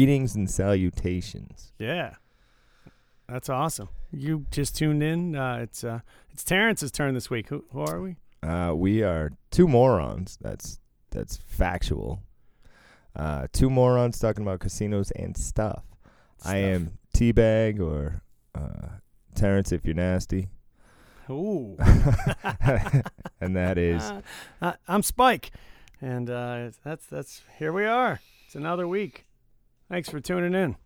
Greetings and salutations. Yeah. That's awesome. You just tuned in. Uh, it's uh, it's Terrence's turn this week. Who, who are we? Uh, we are two morons. That's that's factual. Uh, two morons talking about casinos and stuff. I am Teabag or uh, Terrence if you're nasty, Ooh. and that is Uh, I- I'm Spike, and uh, that's that's here we are. It's another week. Thanks for tuning in.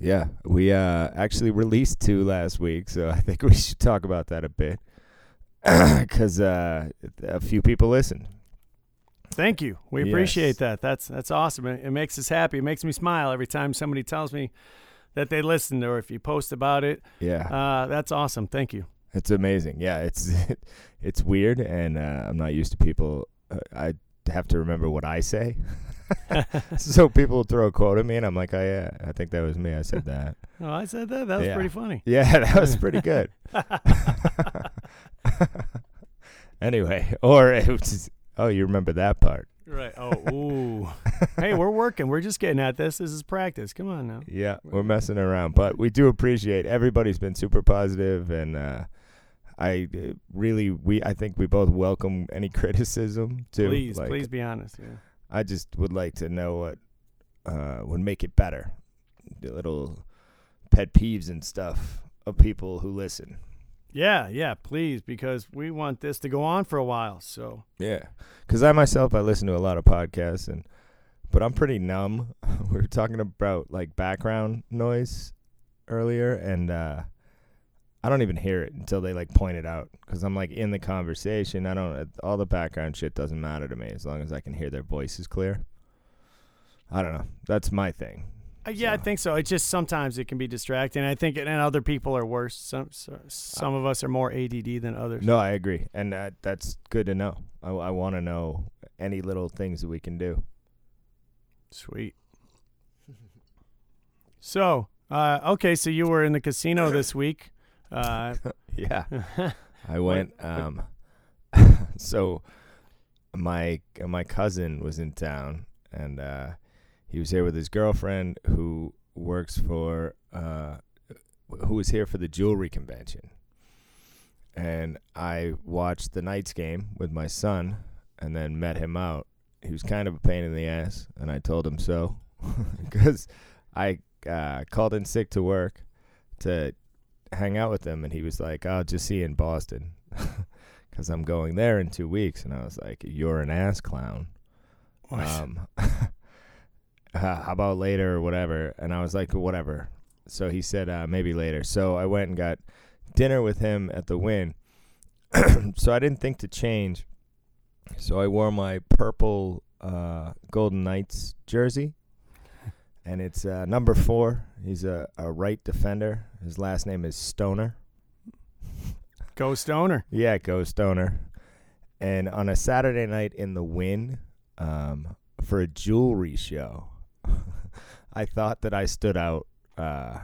yeah. We uh, actually released two last week, so I think we should talk about that a bit because uh, a few people listened. Thank you. We appreciate Yes. that. That's that's awesome. It, it makes us happy. It makes me smile every time somebody tells me that they listened, or if you post about it. Yeah. Uh, that's awesome. Thank you. It's amazing. Yeah, it's it's weird, and uh, I'm not used to people. Uh, I have to remember what I say, so people throw a quote at me, and I'm like, "Oh yeah, I think that was me. I said that." Oh, I said that. That was Yeah. pretty funny. Yeah, that was pretty good. anyway, or it was oh, you remember that part? Right. Oh, ooh. hey, we're working. We're just getting at this. This is practice. Come on now. Yeah, we're messing around, but we do appreciate everybody's been super positive, and uh, I uh, really we I think we both welcome any criticism too. Please, Like, please be honest. Yeah. I just would like to know what uh, would make it better. The little pet peeves and stuff of people who listen. Yeah, yeah, please, because we want this to go on for a while. So Yeah, because I myself I listen to a lot of podcasts and, but I'm pretty numb. we were talking about like background noise earlier, and uh, I don't even hear it until they like point it out because I'm like in the conversation. I don't all the background shit doesn't matter to me as long as I can hear their voices clear. I don't know. That's my thing. uh, yeah, I think so. It's just sometimes it can be distracting. I think, and other people are worse. Some so, some of us are more ADD than others. No, I agree, and that that's good to know. I, I want to know any little things that we can do. Sweet. So, uh, okay, so you were in the casino this week. Uh, Yeah, I went. Um, so my my cousin was in town, and uh, he was here with his girlfriend, who works for uh, who was here for the jewelry convention. And I watched the Knights game with my son, and then met him out. He was kind of a pain in the ass, and I told him so, because I uh, called in sick to work to hang out with him, and he was like, "I'll just see you in Boston." Because I'm going there in two weeks, and I was like, "You're an ass clown." um, uh, how about later or whatever? And I was like, whatever. So he said, uh, maybe later. So I went and got dinner with him at the Wynn. so I didn't think to change. So I wore my purple uh, Golden Knights jersey. And it's uh, number four. He's a, a right defender. His last name is Stoner. Go Stoner. Yeah, go Stoner. And on a Saturday night in the Wynn, um, for a jewelry show, I thought that I stood out uh,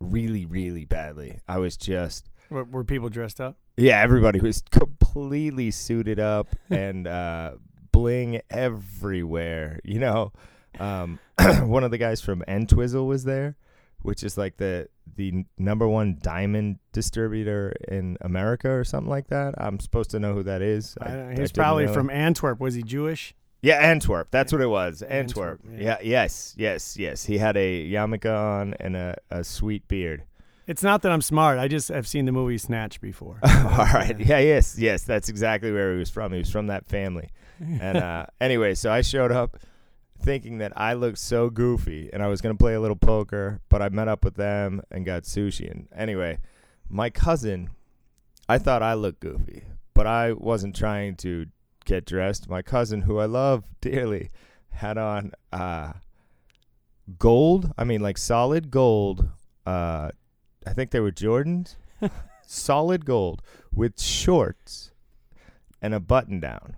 really, really badly. I was just Were, were people dressed up? yeah, everybody was completely suited up and uh, bling everywhere. You know, um, one of the guys from N Twizzle was there, which is like the the number one diamond distributor in America or something like that. I'm supposed to know who that is. I- I, he's probably from Antwerp. Was he Jewish? Yeah, Antwerp. That's what it was. Antwerp. Antwerp, yeah. yeah. Yes. Yes. Yes. He had a yarmulke on and a, a sweet beard. It's not that I'm smart. I just have seen the movie Snatch before. All right. Yeah. Yes. Yes. That's exactly where he was from. He was from that family. And uh, anyway, so I showed up thinking that I looked so goofy and I was going to play a little poker, but I met up with them and got sushi. And anyway, my cousin, I thought I looked goofy, but I wasn't trying to get dressed. My cousin, who I love dearly, had on uh, gold. I mean, like solid gold. Uh, I think they were Jordans. solid gold with shorts and a button down.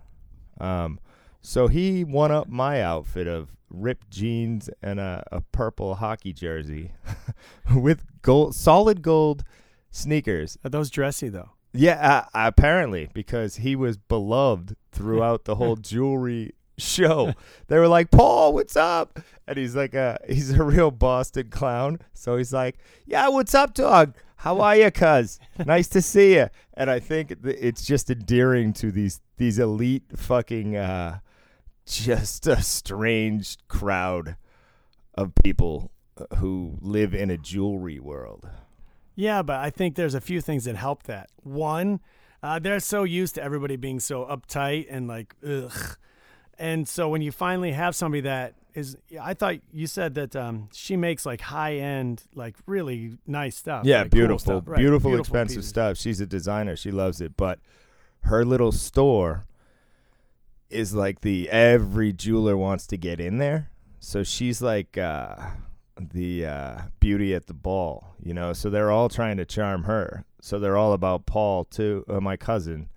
Um, so he won up my outfit of ripped jeans and a, a purple hockey jersey with gold, solid gold sneakers. Are those dressy though? Yeah, uh, apparently because he was beloved throughout the whole jewelry show. They were like, "Paul, what's up?" And he's like a he's a real Boston clown. So he's like, "Yeah, what's up, dog? How are you, cuz? Nice to see you." And I think th- it's just endearing to these these elite fucking uh just a strange crowd of people uh, who live in a jewelry world. Yeah, but I think there's a few things that help that. One, uh, they're so used to everybody being so uptight and like, ugh. And so when you finally have somebody that is, I thought you said that um, she makes like high end, like really nice stuff. Yeah, like cool beautiful, stuff. Right, beautiful, expensive pieces. stuff. She's a designer. She loves it. But her little store is like the every jeweler wants to get in there. So she's like uh, the uh, beauty at the ball, you know. So they're all trying to charm her. So they're all about Paul too. Uh, my cousin,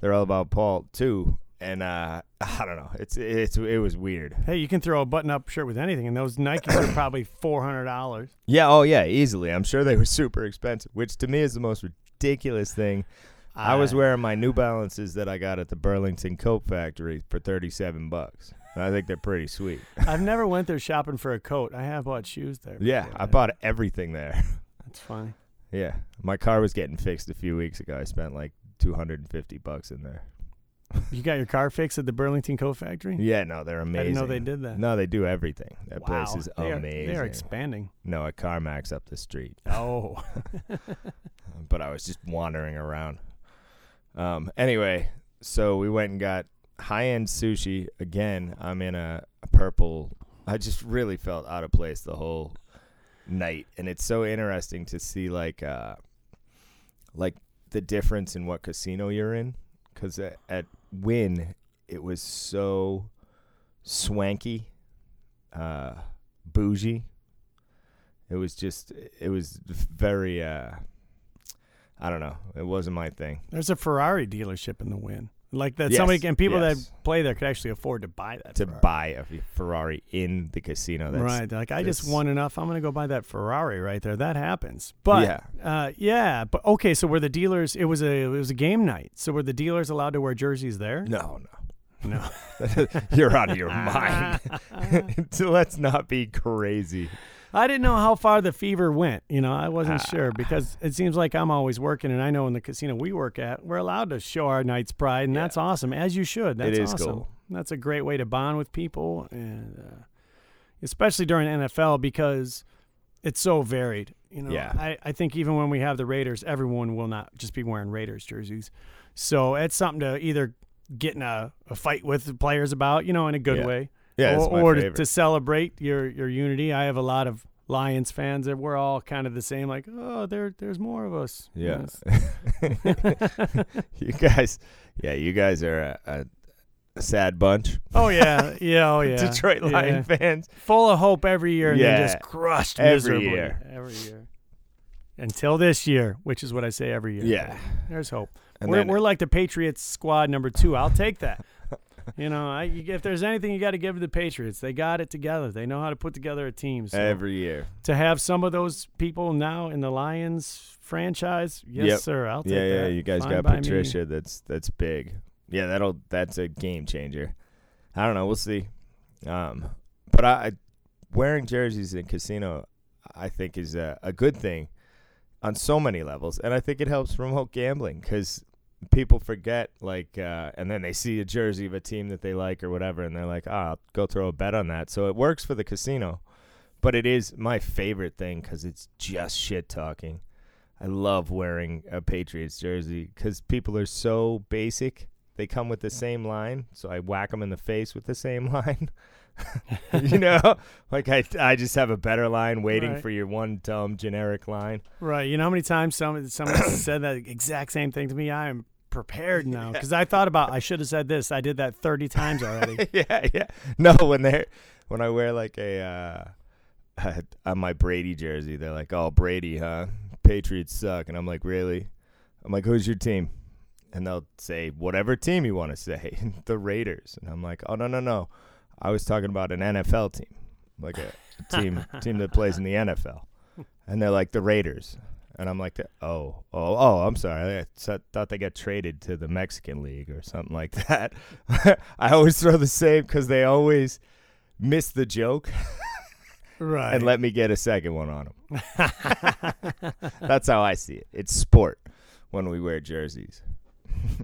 they're all about Paul too. And uh, I don't know. It's it's it was weird. Hey, you can throw a button up shirt with anything, and those Nikes are probably four hundred dollars. Yeah. Oh yeah. Easily. I'm sure they were super expensive, which to me is the most ridiculous thing. I was wearing my New Balances that I got at the Burlington Coat Factory for 37 bucks. I think they're pretty sweet. I've never went there shopping for a coat. I have bought shoes there. Yeah, I but bought everything there. That's funny. Yeah, my car was getting fixed a few weeks ago. I spent like 250 bucks in there. You got your car fixed at the Burlington Coat Factory? Yeah, no, they're I amazing. didn't know they did that. No, they do everything. That wow. place is they are, amazing. They are expanding. no, at CarMax up the street. Oh. but I was just wandering around. Um, anyway, so we went and got high end sushi again. I'm in a, a purple. I just really felt out of place the whole night, and it's so interesting to see like uh, like the difference in what casino you're in. Because at, at Wynn, it was so swanky, uh, bougie. It was just, it was very. Uh, I don't know. It wasn't my thing. There's a Ferrari dealership in the Wynn. Like that Yes, somebody can people yes. that play there could actually afford to buy that. To Ferrari. buy a Ferrari in the casino. That's, right. Like I just won enough. I'm gonna go buy that Ferrari right there. That happens. But yeah. uh, yeah. But okay. So were the dealers? It was a it was a game night. So were the dealers allowed to wear jerseys there? No, No. no. You're out of your mind. So Let's not be crazy. I didn't know how far the fever went. You know, I wasn't Ah. sure because it seems like I'm always working, and I know in the casino we work at, we're allowed to show our Knights pride, and Yeah. that's awesome, as you should. That's It is awesome. cool. That's a great way to bond with people, and uh, especially during NFL because it's so varied. You know, Yeah. I, I think even when we have the Raiders, everyone will not just be wearing Raiders jerseys. So it's something to either get in a, a fight with the players about, you know, in a good Yeah. way Yeah, or, or to, to celebrate your your unity. I have a lot of Lions fans that we're all kind of the same. Like, oh, there there's more of us. Yeah. Yes. you guys, yeah, you guys are a, a, sad bunch. Oh yeah, yeah, oh yeah. Detroit Yeah. Lion fans. full of hope every year, and then Yeah. just crushed Every miserably year. every year. Until this year, which is what I say every year. Yeah. there's hope. And we're then, we're like the Patriots squad number two. I'll take that. You know, I, if there's anything you got to give to the Patriots, they got it together. They know how to put together a team. So. every year. to have some of those people now in the Lions franchise, yes, Yep. sir. I'll take Yeah, yeah. You guys Fine got by me. Patricia. That's that's big. Yeah, that'll that's a game changer. I don't know. We'll see. Um, but I, I wearing jerseys in casino, I think is a, a good thing on so many levels, and I think it helps promote gambling because people forget like, uh, and then they see a jersey of a team that they like or whatever, and they're like, ah, I'll go throw a bet on that. So it works for the casino, but it is my favorite thing because it's just shit talking. I love wearing a Patriots jersey because people are so basic. They come with the same line, so I whack them in the face with the same line. you know, like I, I just have a better line waiting Right. for your one dumb generic line. Right. You know how many times some someone said that exact same thing to me? I am prepared now because I thought about I should have said this. I did that thirty times already. yeah, yeah. No, when they when I wear like a uh, on my Brady jersey, they're like, "Oh, Brady, huh? Patriots suck," and I'm like, "Really?" I'm like, "Who's your team?" And they'll say whatever team you want to say, the Raiders, and I'm like, "Oh no, no, no, I was talking about an NFL team, like a team team that plays in the NFL," and they're like, "The Raiders," And I'm like, oh, oh, oh, I'm sorry. I thought they got traded to the Mexican League or something like that. I always throw the same because they always miss the joke Right. and let me get a second one on them. That's how I see it. It's sport when we wear jerseys.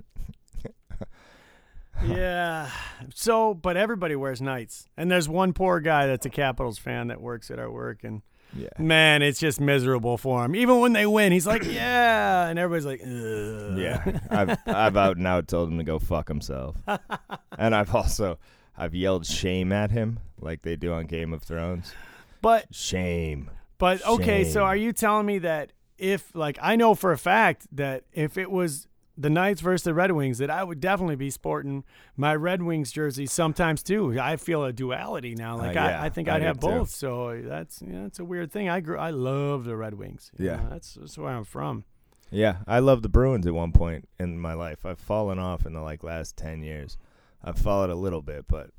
yeah. So, but everybody wears Knights, and there's one poor guy that's a Capitals fan that works at our work, and Yeah. man, it's just miserable for him. Even when they win, he's like, "Yeah," and everybody's like, Ugh. Yeah, I've I've out and out told him to go fuck himself, and I've also I've yelled shame at him like they do on Game of Thrones. But Shame. but okay, so are you telling me that if like I know for a fact that if it was the Knights versus the Red Wings, that I would definitely be sporting my Red Wings jersey sometimes too. I feel a duality now. Like Uh, I, yeah, I think I I'd have too. both. So that's yeah, that's a weird thing. I grew I love the Red Wings. You Yeah. know, that's that's where I'm from. Yeah, I loved the Bruins at one point in my life. I've fallen off in the like last ten years. I've followed a little bit, but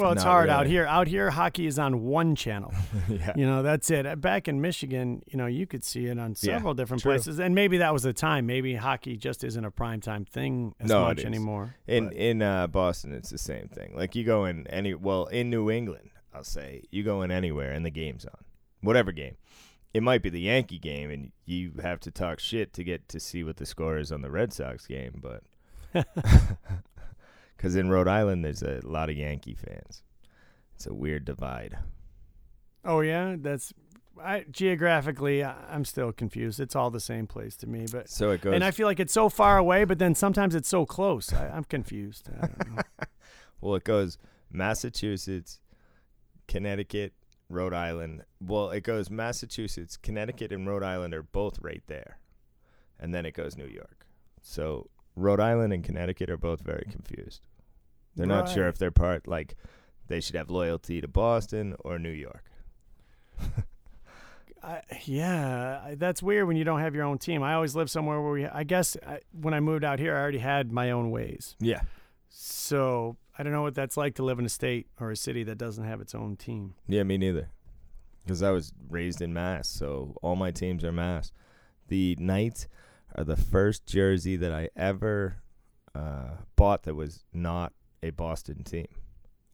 Well, it's Not hard out here. Out here, hockey is on one channel. yeah, You know, that's it. Back in Michigan, you know, you could see it on Yeah, several different true. places, and maybe that was the time. Maybe hockey just isn't a primetime thing as No, much anymore. in But- in uh, Boston, it's the same thing. Like you go in any well in New England, I'll say you go in anywhere and the game's on, whatever game. It might be the Yankee game, and you have to talk shit to get to see what the score is on the Red Sox game, but because in Rhode Island there's a lot of Yankee fans. It's a weird divide. oh yeah, that's I geographically, I, I'm still confused. It's all the same place to me, but So it goes. and I feel like it's so far away, but then sometimes it's so close. I, I'm confused. I don't know. Well, it goes Massachusetts, Connecticut, Rhode Island. Well, it goes Massachusetts, Connecticut, and Rhode Island are both right there. And then it goes New York. So Rhode Island and Connecticut are both very confused. They're not sure if they're part, like, they should have loyalty to Boston or New York. I, yeah, I- that's weird when you don't have your own team. I always lived somewhere where we. I guess I, when I moved out here, I already had my own ways. Yeah. So I don't know what that's like to live in a state or a city that doesn't have its own team. Yeah, me neither. Because I was raised in Mass, so all my teams are Mass. The Knights are the first jersey that I ever uh, bought that was not a Boston team,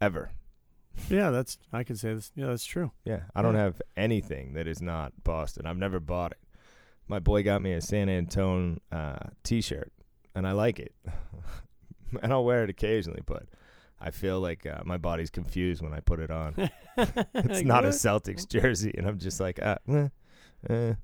ever. Yeah, that's I can say this. Yeah, that's true. Yeah, I don't Yeah. have anything that is not Boston. I've never bought it. My boy got me a San Antone uh, T-shirt, and I like it, and I'll wear it occasionally. But I feel like uh, my body's confused when I put it on. it's not a Celtics jersey, and I'm just like, uh, eh, eh.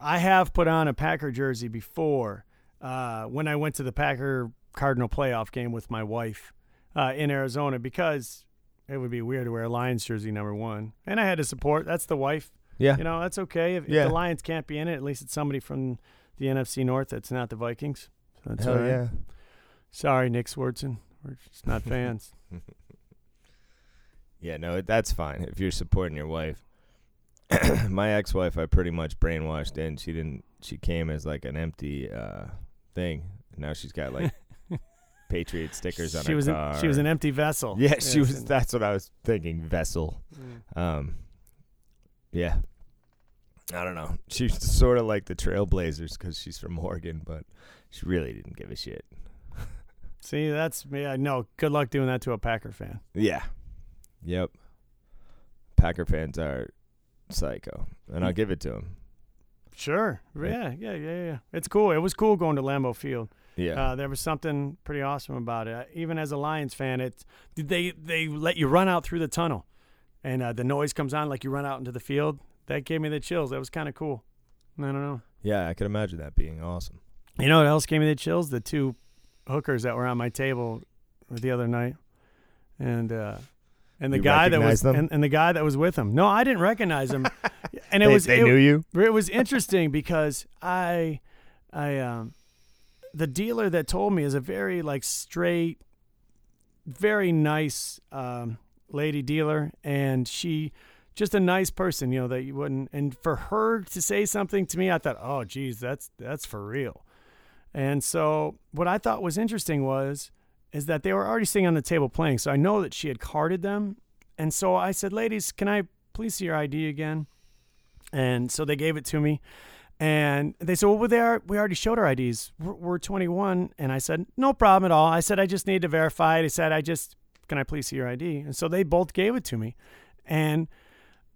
I have put on a Packer jersey before uh, when I went to the Packer Cardinal playoff game with my wife uh, in Arizona because it would be weird to wear a Lions jersey number one, and I had to support. That's the wife. yeah, You know, that's okay. If, if Yeah. the Lions can't be in it, at least it's somebody from the NFC North that's not the Vikings. So that's hell right. yeah. Sorry, Nick Swartzen. We're just not fans. Yeah, no, that's fine if you're supporting your wife. My ex-wife, I pretty much brainwashed in. She didn't. She came as like an empty uh, thing. Now she's got like Patriot stickers on she her was car. An, she was an empty vessel. Yeah, she Yes, was. and- That's what I was thinking. Vessel. Mm. Um, yeah. I don't know. She's sort of like the Trailblazers because she's from Oregon, but she really didn't give a shit. See, that's yeah. No, good luck doing that to a Packer fan. Yeah. Yep. Packer fans are psycho, and I'll give it to them. Sure. Yeah, yeah, yeah, yeah. It's cool. It was cool going to Lambeau Field. Yeah. Uh, there was something pretty awesome about it. Even as a Lions fan, it they they let you run out through the tunnel, and uh, the noise comes on like you run out into the field. That gave me the chills. That was kind of cool. I don't know. yeah, I could imagine that being awesome. You know what else gave me the chills? The two hookers that were on my table the other night, and uh, and the You guy that was and, and the guy that was with him. No, I didn't recognize him, and it they was they it, knew you. it was interesting because I, I um, the dealer that told me is a very like straight, very nice um, lady dealer, and she just a nice person, you know that you wouldn't. And for her to say something to me, I thought, oh, geez, that's that's for real. And so what I thought was interesting was is that they were already sitting on the table playing, so I know that she had carded them, and so I said, ladies, can I please see your ID again? And so they gave it to me. And they said, "Well, they are, we already showed our IDs. We're, we're 21." And I said, "No problem at all." I said, "I just need to verify it." He said, "I just can I please see your ID?" And so they both gave it to me, and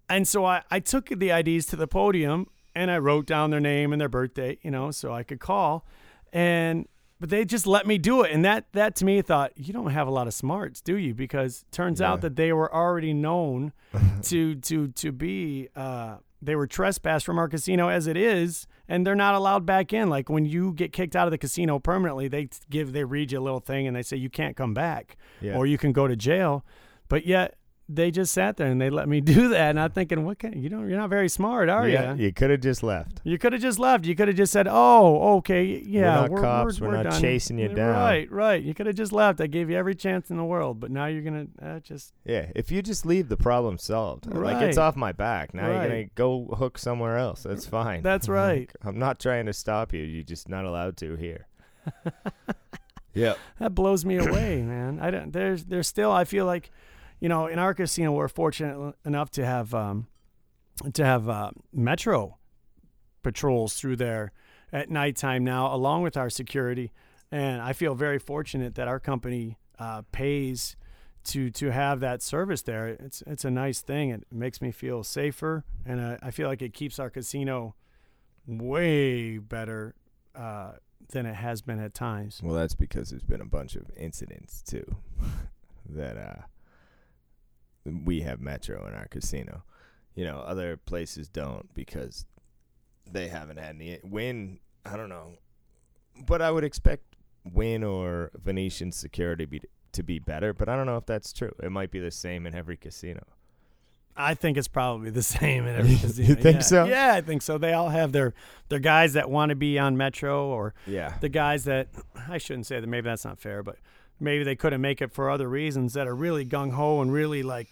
and so I, I took the IDs to the podium and I wrote down their name and their birthday, you know, so I could call, and but they just let me do it, and that that to me thought you don't have a lot of smarts, do you? Because turns Yeah. out that they were already known to to to be uh, they were trespassed from our casino as it is, and they're not allowed back in. Like when you get kicked out of the casino permanently, they give they read you a little thing and they say you can't come back, Yeah. or you can go to jail. But yet they just sat there and they let me do that, and I'm thinking, what can you don't you're not very smart, are yeah, you? you could have just left. You could have just left. You could have just said, "Oh, okay, yeah, we're not cops. We're not done." chasing you down. Right, right. You could have just left. I gave you every chance in the world, but now you're gonna uh, just Yeah, if you just leave, the problem solved. Right. Like it's off my back. Now you're gonna go hook somewhere else. That's fine. That's right. I'm not trying to stop you. You're just not allowed to here. yeah, that blows me away, man. I don't. There's there's still. I feel like, you know, in our casino, we're fortunate enough to have um, to have uh, metro patrols through there at nighttime now, along with our security. And I feel very fortunate that our company uh, pays to to have that service there. It's it's a nice thing. It makes me feel safer, and I, I feel like it keeps our casino way better uh, than it has been at times. Well, that's because there's been a bunch of incidents too that uh we have metro in our casino. You know, other places don't because they haven't had any win. I don't know, but I would expect Wynn or Venetian security be, to be better. But I don't know if that's true. It might be the same in every casino. I think it's probably the same in every casino. You think yeah. so? Yeah, I think so. They all have their their guys that want to be on Metro, or Yeah, the guys that I shouldn't say that. Maybe that's not fair, but maybe they couldn't make it for other reasons that are really gung ho and really like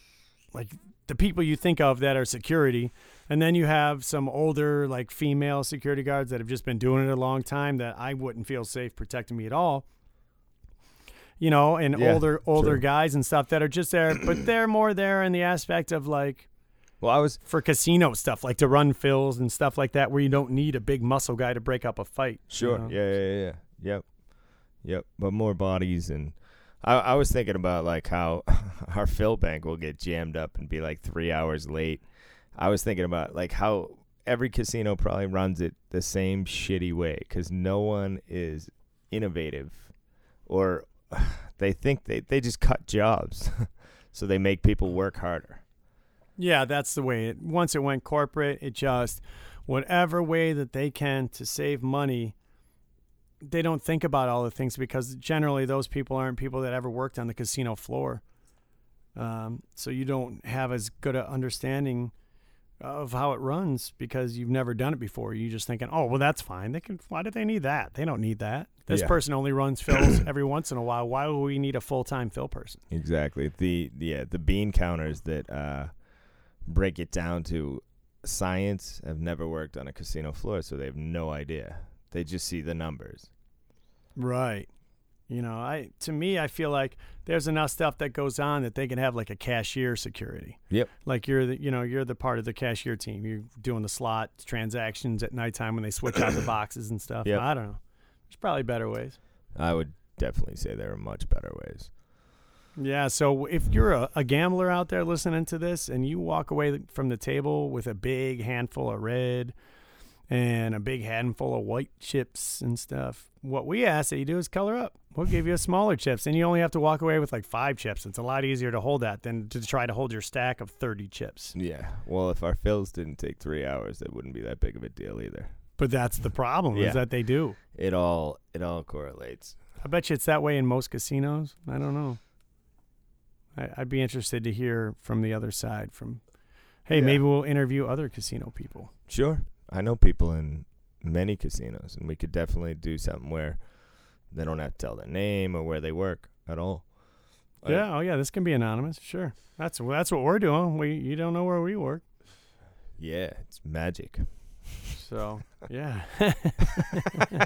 like the people you think of that are security. And then you have some older like female security guards that have just been doing it a long time that I wouldn't feel safe protecting me at all. You know, and Yeah, older older true. guys and stuff that are just there, but they're more there in the aspect of like Well, I was for casino stuff, like to run fills and stuff like that, where you don't need a big muscle guy to break up a fight. you Sure. know? Yeah, yeah, yeah. Yep. Yep. But more bodies and I, I was thinking about like how our fill bank will get jammed up and be like three hours late. I was thinking about like how every casino probably runs it the same shitty way because no one is innovative or they think they, they just cut jobs. so they make people work harder. Yeah, that's the way. It once it went corporate, it just whatever way that they can to save money. They don't think about all the things because generally those people aren't people that ever worked on the casino floor. Um, so you don't have as good an understanding of how it runs because you've never done it before. You're just thinking, oh well, that's fine. They can. Why do they need that? They don't need that. This Yeah. person only runs fills every once in a while. Why would we need a full time fill person? Exactly. The yeah, the bean counters that uh, break it down to science have never worked on a casino floor, so they have no idea. They just see the numbers. Right. You know, I to me I feel like there's enough stuff that goes on that they can have like a cashier security. Yep. Like you're the you know, you're the part of the cashier team. You're doing the slot transactions at nighttime when they switch out the boxes and stuff. Yep. I don't know. There's probably better ways. I would definitely say there are much better ways. Yeah, so if you're a, a gambler out there listening to this and you walk away from the table with a big handful of red and a big handful of white chips and stuff, what we ask that you do is color up. We'll give you a smaller chips, and you only have to walk away with like five chips. It's a lot easier to hold that than to try to hold your stack of 30 chips. Yeah. Well, if our fills didn't take three hours, that wouldn't be that big of a deal either. But that's the problem Yeah. is that they do. It all it all correlates. I bet you it's that way in most casinos. I don't know. I, I'd be interested to hear from the other side. From, hey, Yeah. maybe we'll interview other casino people. Sure. I know people in many casinos, and we could definitely do something where they don't have to tell their name or where they work at all. Uh, Yeah, oh yeah, this can be anonymous. Sure, that's that's what we're doing. We you don't know where we work, Yeah, it's magic. so yeah.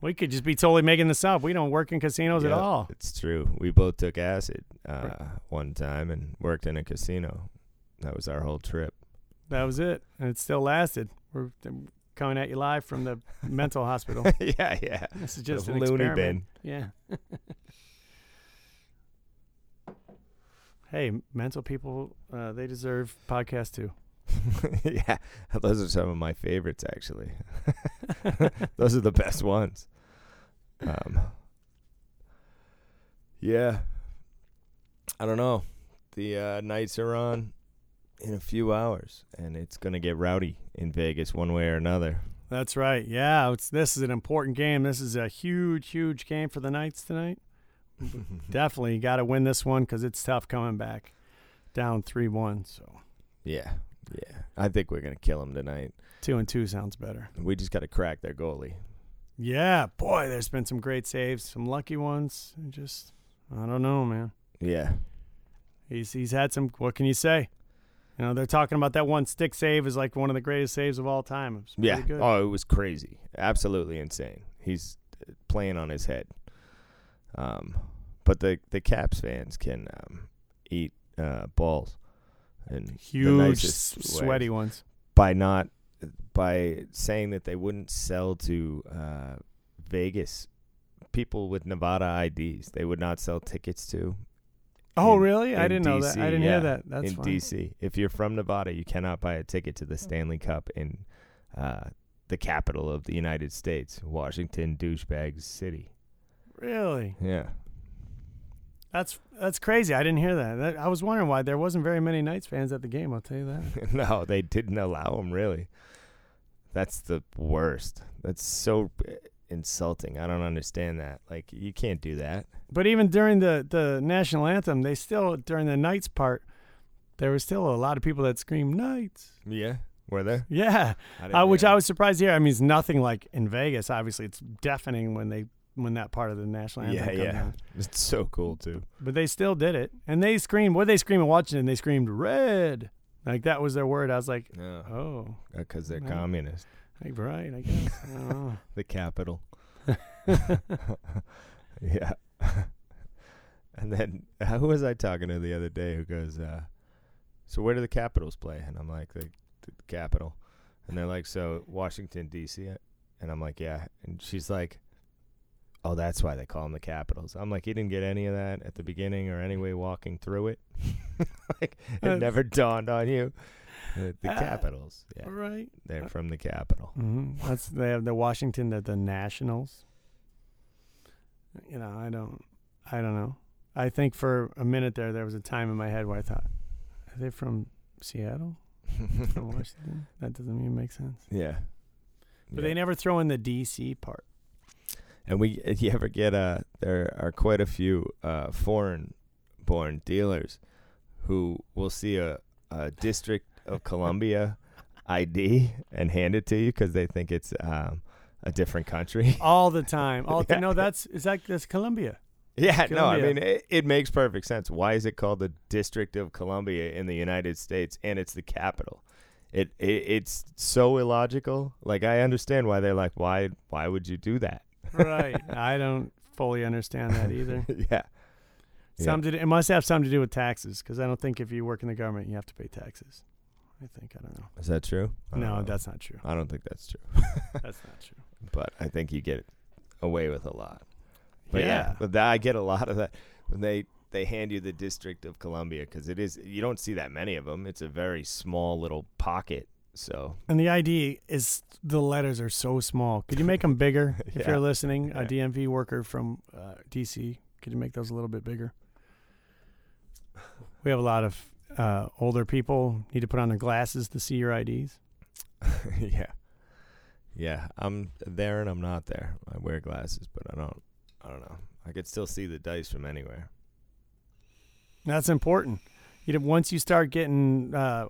we could just be totally making this up. We don't work in casinos at all. It's true. We both took acid uh, one time and worked in a casino. That was our whole trip. That was it, and it still lasted. We're coming at you live from the mental hospital. yeah, yeah. This is just The an loony experiment. Yeah. hey, mental people, uh, they deserve podcasts too. yeah, those are some of my favorites actually. those are the best ones. Um, yeah, I don't know. The uh, Knights are on in a few hours, and it's gonna get rowdy in Vegas one way or another. That's right. Yeah, it's, this is an important game. This is a huge, huge game for the Knights tonight. Definitely got to win this one because it's tough coming back down three one. So yeah, yeah. I think we're gonna kill them tonight. two and two sounds better. We just got to crack their goalie. Yeah, boy, there's been some great saves, some lucky ones. Just I don't know, man. Yeah, He's he's had some. What can you say? You know, they're talking about that one stick save is like one of the greatest saves of all time. Yeah. good. Oh, it was crazy. Absolutely insane. He's uh, playing on his head. Um, but the the Caps fans can um, eat uh, balls and Huge, sweaty ones. by not by saying that they wouldn't sell to uh, Vegas people with Nevada IDs. They would not sell tickets to Oh, in- really? I didn't know that. I didn't yeah, hear that. That's in fine. DC. If you're from Nevada, you cannot buy a ticket to the Stanley Cup in uh, the capital of the United States, Washington douchebag city. Really? Yeah. That's that's crazy. I didn't hear that. that. I was wondering why there wasn't very many Knights fans at the game. I'll tell you that. no, they didn't allow them. Really, that's the worst. That's so uh, insulting. I don't understand that. Like, you can't do that. But even during the the national anthem, they still during the Knights part, there was still a lot of people that screamed Knights. Yeah, were there? Yeah, didn't uh, which I was surprised to hear. I mean, it's nothing like in Vegas. Obviously, it's deafening when they when that part of the national anthem Yeah, yeah. on. It's so cool too. But they still did it, and they screamed. What did they scream in Washington? They screamed red. Like that was their word. I was like, Yeah, oh, because they're Right. communist. like, right. I guess. I. The capital. yeah. and then who was I talking to the other day who goes, uh, so where do the Capitals play? And I'm like, the, the capital. And they're like, so Washington D.C. And I'm like, yeah. And she's like, oh, that's why they call them the Capitals. I'm like, he didn't get any of that at the beginning or anyway walking through it. like it Uh, never dawned on you. The, the uh, Capitals. Yeah, right. they're from the capital. hmm That's they have the Washington, the, the Nationals. You know, I don't, I don't know. I think for a minute there, there was a time in my head where I thought, are they from Seattle, from Washington? That doesn't even make sense. yeah. But Yeah. they never throw in the DC part. And we, if you ever get uh there are quite a few uh, foreign-born dealers who will see a, a District of Columbia ID and hand it to you because they think it's um, a different country. all the time. Oh, all the Yeah. no, that's is that that's Colombia. yeah, no, I mean it, it makes perfect sense. Why is it called the District of Columbia in the United States and it's the capital? It, it it's so illogical. Like I understand why they're like, why why would you do that? Right. I don't fully understand that either. yeah. Yeah. Something to, it must have something to do with taxes because I don't think if you work in the government you have to pay taxes. I think I don't know. Is that true? No, uh, that's not true. I don't think that's true. That's not true. But I think you get away with a lot. But yeah, yeah. but that, I get a lot of that when they they hand you the District of Columbia because it is you don't see that many of them. It's a very small little pocket. So And the ID is the letters are so small. Could you make them bigger? If Yeah. you're listening, Yeah. a DMV worker from uh, DC, could you make those a little bit bigger? We have a lot of uh, older people need to put on their glasses to see your IDs. yeah, yeah, I'm there and I'm not there. I wear glasses, but I don't. I don't know. I could still see the dice from anywhere. That's important. You know, once you start getting uh,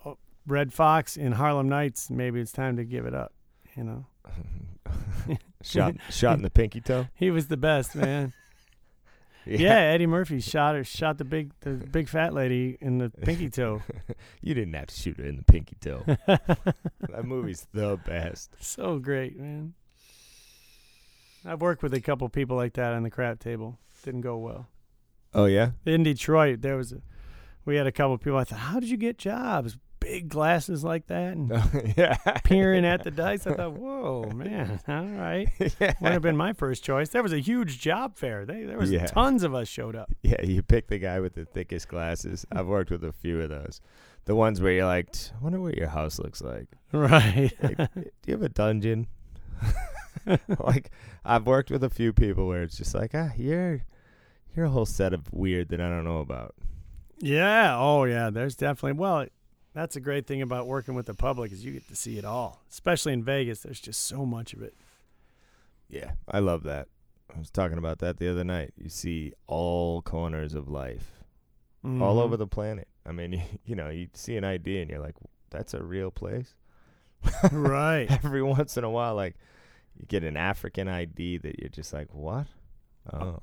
Redd Foxx in Harlem Nights, maybe it's time to give it up. You know, shot shot in the pinky toe. he was the best man. Yeah. Eddie Murphy shot her, shot the big, the big fat lady in the pinky toe. you didn't have to shoot her in the pinky toe. that movie's the best. so great, man. I've worked with a couple people like that on the crap table. Didn't go well. Oh yeah. In Detroit, there was a, we had a couple people. I thought, how did you get jobs? Big glasses like that and yeah. peering at the dice. I thought, whoa, man, all right. yeah. Would have been my first choice. There was a huge job fair. They, there was Yeah. tons of us showed up. Yeah, you pick the guy with the thickest glasses. I've worked with a few of those. The ones where you're like, I wonder what your house looks like. Right. Like, do you have a dungeon? like, I've worked with a few people where it's just like, ah, you're you're a whole set of weird that I don't know about. yeah. Oh, yeah. There's definitely, well, that's a great thing about working with the public is you get to see it all, especially in Vegas. There's just so much of it. Yeah, I love that. I was talking about that the other night. You see all corners of life, all Mhm. over the planet. I mean, you, you know, you see an ID and you're like, that's a real place. right. Every once in a while, like you get an African ID that you're just like, what? Oh,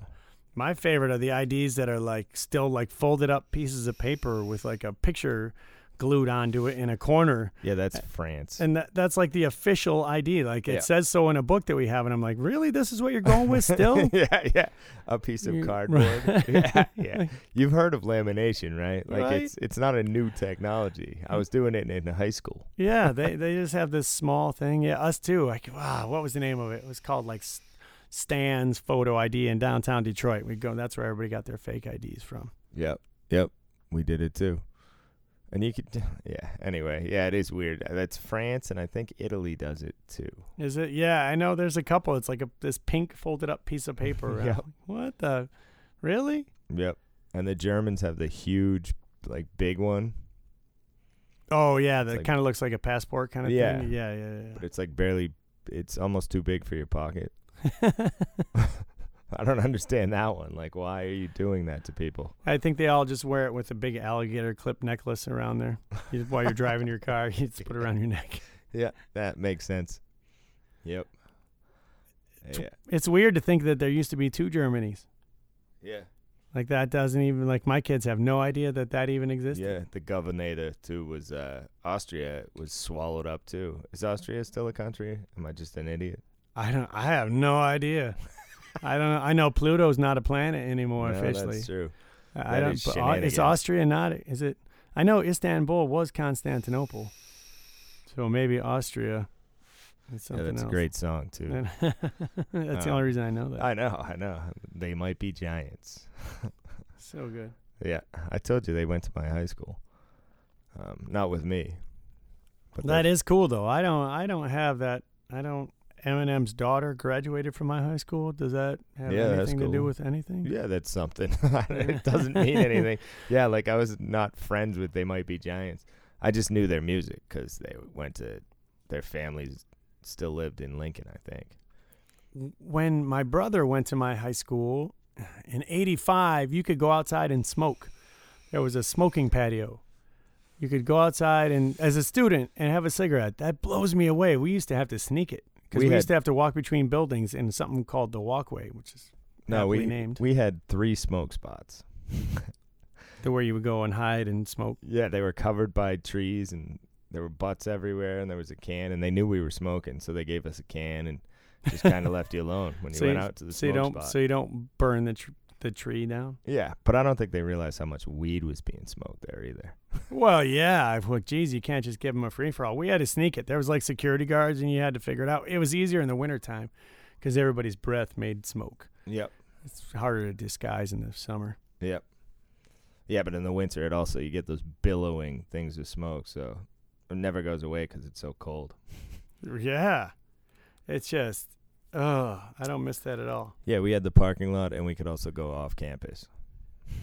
My favorite are the IDs that are like still like folded up pieces of paper with like a picture glued onto it in a corner. yeah, that's France. And that, that's like the official ID. Like it Yeah. says so in a book that we have. And I'm like, really? This is what you're going with still? yeah, yeah, a piece of cardboard. Yeah, yeah. You've heard of lamination, right? Like Right. it's it's not a new technology. I was doing it in, in high school. yeah, they, they just have this small thing. Yeah, us too. Like, wow, what was the name of it? It was called like Stan's Photo ID in downtown Detroit. We go. That's where everybody got their fake IDs from. Yep. Yep. We did it too. And you could yeah, anyway, yeah, it is weird. That's France and I think Italy does it too. Is it? Yeah, I know. There's a couple. It's like a this pink folded up piece of paper. Yep. Uh, What the? Really? Yep. And the Germans have the huge like big one, Oh yeah, that like- kind of looks like a passport kind of Yeah. thing. Yeah, yeah, yeah, but it's like barely it's almost too big for your pocket. I don't understand that one. Like why are you doing that to people? I think they all just wear it with a big alligator clip necklace around there. You, while you're driving your car, you just put it around your neck. Yeah, that makes sense. Yep. Yeah. It's weird to think that there used to be two Germanys. Yeah. Like that doesn't even like my kids have no idea that that even existed. Yeah, the governor too was uh Austria was swallowed up too. Is Austria still a country? Am I just an idiot? I don't. I have no idea. I don't know. I know Pluto's not a planet anymore no, officially. that's true. I That don't. is but shenanigans. is Austria not? Is it? I know Istanbul was Constantinople, so maybe Austria. Is Yeah, that's a else. great song too. that's the Um, only reason I know that. I know, I know. They might be giants. so good. Yeah, I told you they went to my high school. Um, not with me. But That is cool though. I don't. I don't have that. I don't. Eminem's daughter graduated from my high school. Does that have Yeah, anything to do with anything? Yeah, that's something. it doesn't mean anything. Yeah, like I was not friends with They Might Be Giants. I just knew their music because they went to their families still lived in Lincoln, I think. when my brother went to my high school in 85 you could go outside and smoke there was a smoking patio you could go outside and as a student and have a cigarette that blows me away we used to have to sneak it because We we, had- used to have to walk between buildings in something called the walkway which is No, we named we had three smoke spots. to where you would go and hide and smoke Yeah, they were covered by trees and there were butts everywhere and there was a can and they knew we were smoking, so they gave us a can and just kind of left you alone when you So went you- out to the so you smoke don't spot. so you don't burn the tr- the tree down yeah, but I don't think they realized how much weed was being smoked there either. Well, yeah. I've well, geez, you can't just give them a free for all. We had to sneak it. There was like security guards, and you had to figure it out. It was easier in the wintertime because everybody's breath made smoke. Yep. It's harder to disguise in the summer. Yep. Yeah, but in the winter, it also you get those billowing things of smoke, so it never goes away because it's so cold. Yeah, it's just, oh, I don't miss that at all. Yeah, we had the parking lot, and we could also go off campus.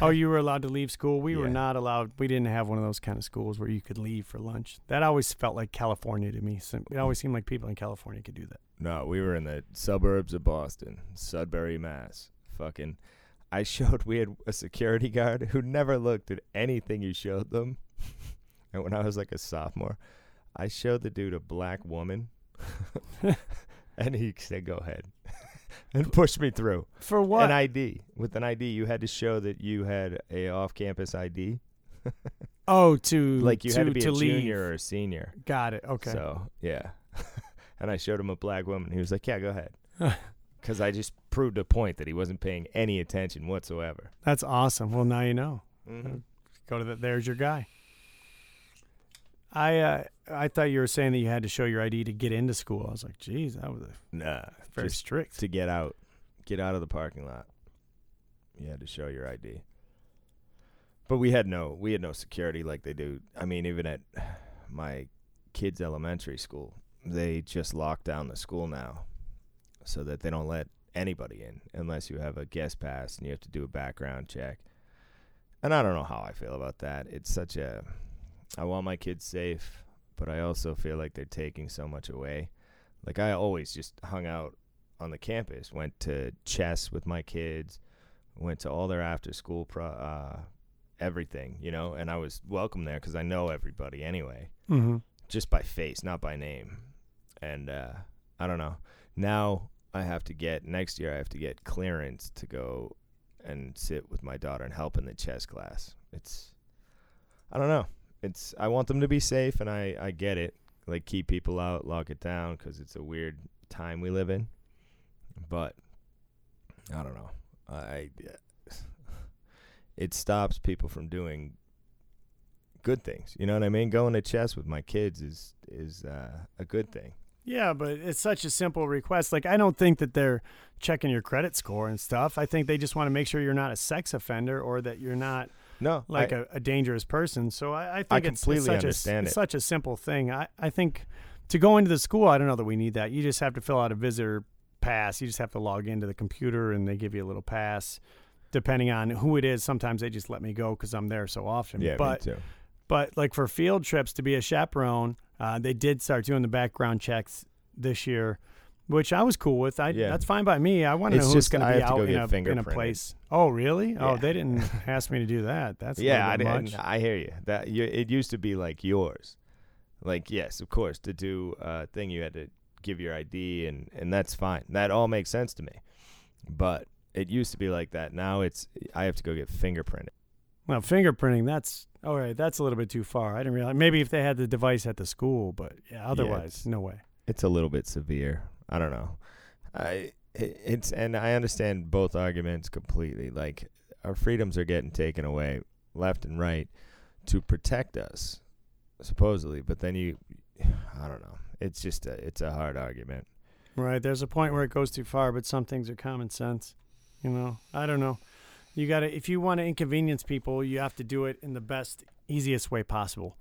Oh, you were allowed to leave school. We were not allowed. We didn't have one of those kind of schools where you could leave for lunch. That always felt like California to me. It always seemed like people in California could do that. No, we were in the suburbs of Boston, Sudbury, Mass. Fucking, I showed we had a security guard who never looked at anything you showed them. and when I was like a sophomore, I showed the dude a black woman, and he said, "Go ahead," and pushed me through. For what? An ID. With an ID, you had to show that you had a off-campus ID. oh, to Like you to, had to be a leave. junior or a senior. Got it. Okay. So yeah, and I showed him a black woman. He was like, "Yeah, go ahead," because I just proved a point that he wasn't paying any attention whatsoever. That's awesome. Well, now you know. Mm-hmm. Go to the, there's your guy. I uh, I thought you were saying that you had to show your ID to get into school. I was like, geez, that was a, Nah, very strict. to get out, get out of the parking lot. You had to show your ID. But we had no, we had no security like they do. I mean, even at my kids' elementary school, they just lock down the school now, so that they don't let anybody in unless you have a guest pass and you have to do a background check. And I don't know how I feel about that. It's such a, I want my kids safe, but I also feel like they're taking so much away. Like I always just hung out on the campus, went to chess with my kids, went to all their after school pro, uh, everything, you know, and I was welcome there because I know everybody anyway, Mm-hmm. just by face, not by name. And uh, I don't know. Now I have to get next year. I have to get clearance to go and sit with my daughter and help in the chess class. It's, I don't know. It's I want them to be safe, and I I get it. Like keep people out, lock it down, because it's a weird time we live in. But I don't know. I it stops people from doing good things. You know what I mean? Going to chess with my kids is is uh, a good thing. Yeah, but it's such a simple request. Like I don't think that they're checking your credit score and stuff. I think they just want to make sure you're not a sex offender or that you're not No, like I- a a dangerous person. So I, I think I it's, it's such understand a, it. such a simple thing. I, I think to go into the school, I don't know that we need that. You just have to fill out a visitor pass. You just have to log into the computer and they give you a little pass. Depending on who it is, sometimes they just let me go because I'm there so often. yeah, but me too. but like for field trips to be a chaperone, uh, they did start doing the background checks this year, which I was cool with. I Yeah. that's fine by me. I want to know who's going to be out in a, in a place. Oh, really? Oh, they didn't ask me to do that. That's yeah, I, didn't- much. I hear you. That you, it used to be like yours. Like yes, of course, to do a thing you had to give your ID and and that's fine. That all makes sense to me. But it used to be like that. Now it's I have to go get fingerprinted. Well, fingerprinting, that's all right. That's a little bit too far. I didn't realize. Maybe if they had the device at the school, but yeah, otherwise, it's- no way. It's a little bit severe. I don't know. I it's and I understand both arguments completely. Like our freedoms are getting taken away left and right to protect us, supposedly. But then you, I don't know. It's just a it's a hard argument. Right. There's a point where it goes too far, but some things are common sense. You know, I don't know. You got to, if you want to inconvenience people, you have to do it in the best, easiest way possible.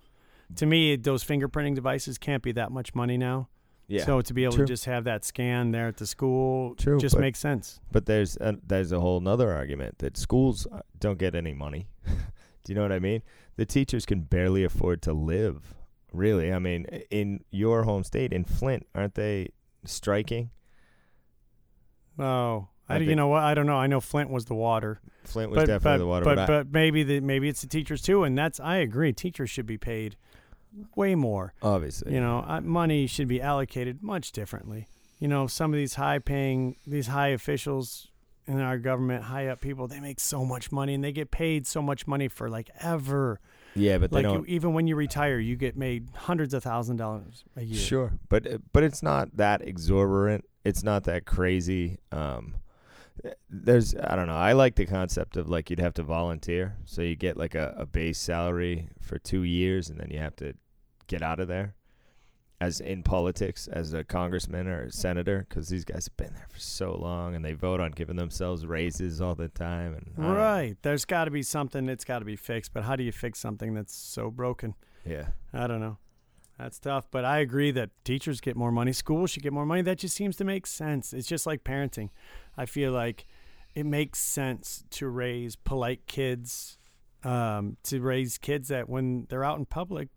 To me, those fingerprinting devices can't be that much money now. Yeah. So to be able True. to just have that scan there at the school True, just but- makes sense. But there's a, there's a whole nother argument that schools uh, don't get any money. Do you know what I mean? The teachers can barely afford to live. Really, I mean, in your home state, in Flint, aren't they striking? Oh, I, I you know what? I don't know. I know Flint was the water. Flint was but, definitely but, the water, but, but, I- but maybe the, maybe it's the teachers too, and that's I agree. Teachers should be paid way more. obviously, You know, money should be allocated much differently. You know, some of these high-paying, these high officials in our government, high up people, they make so much money and they get paid so much money for like ever. yeah, but Like you, even when you retire, you get made hundreds of thousand dollars a year. Sure, but uh, but it's not that exorbitant. It's not that crazy. Um, there's I don't know. I like the concept of like you'd have to volunteer, so you get like a, a base salary for two years, and then you have to get out of there. As in politics, as a congressman or a senator, because these guys have been there for so long, and they vote on giving themselves raises all the time. And know. Right. There's got to be something that's got to be fixed. But how do you fix something that's so broken? yeah, I don't know. That's tough, but I agree that teachers get more money, schools should get more money. That just seems to make sense. It's just like parenting. I feel like it makes sense to raise polite kids, um, to raise kids that when they're out in public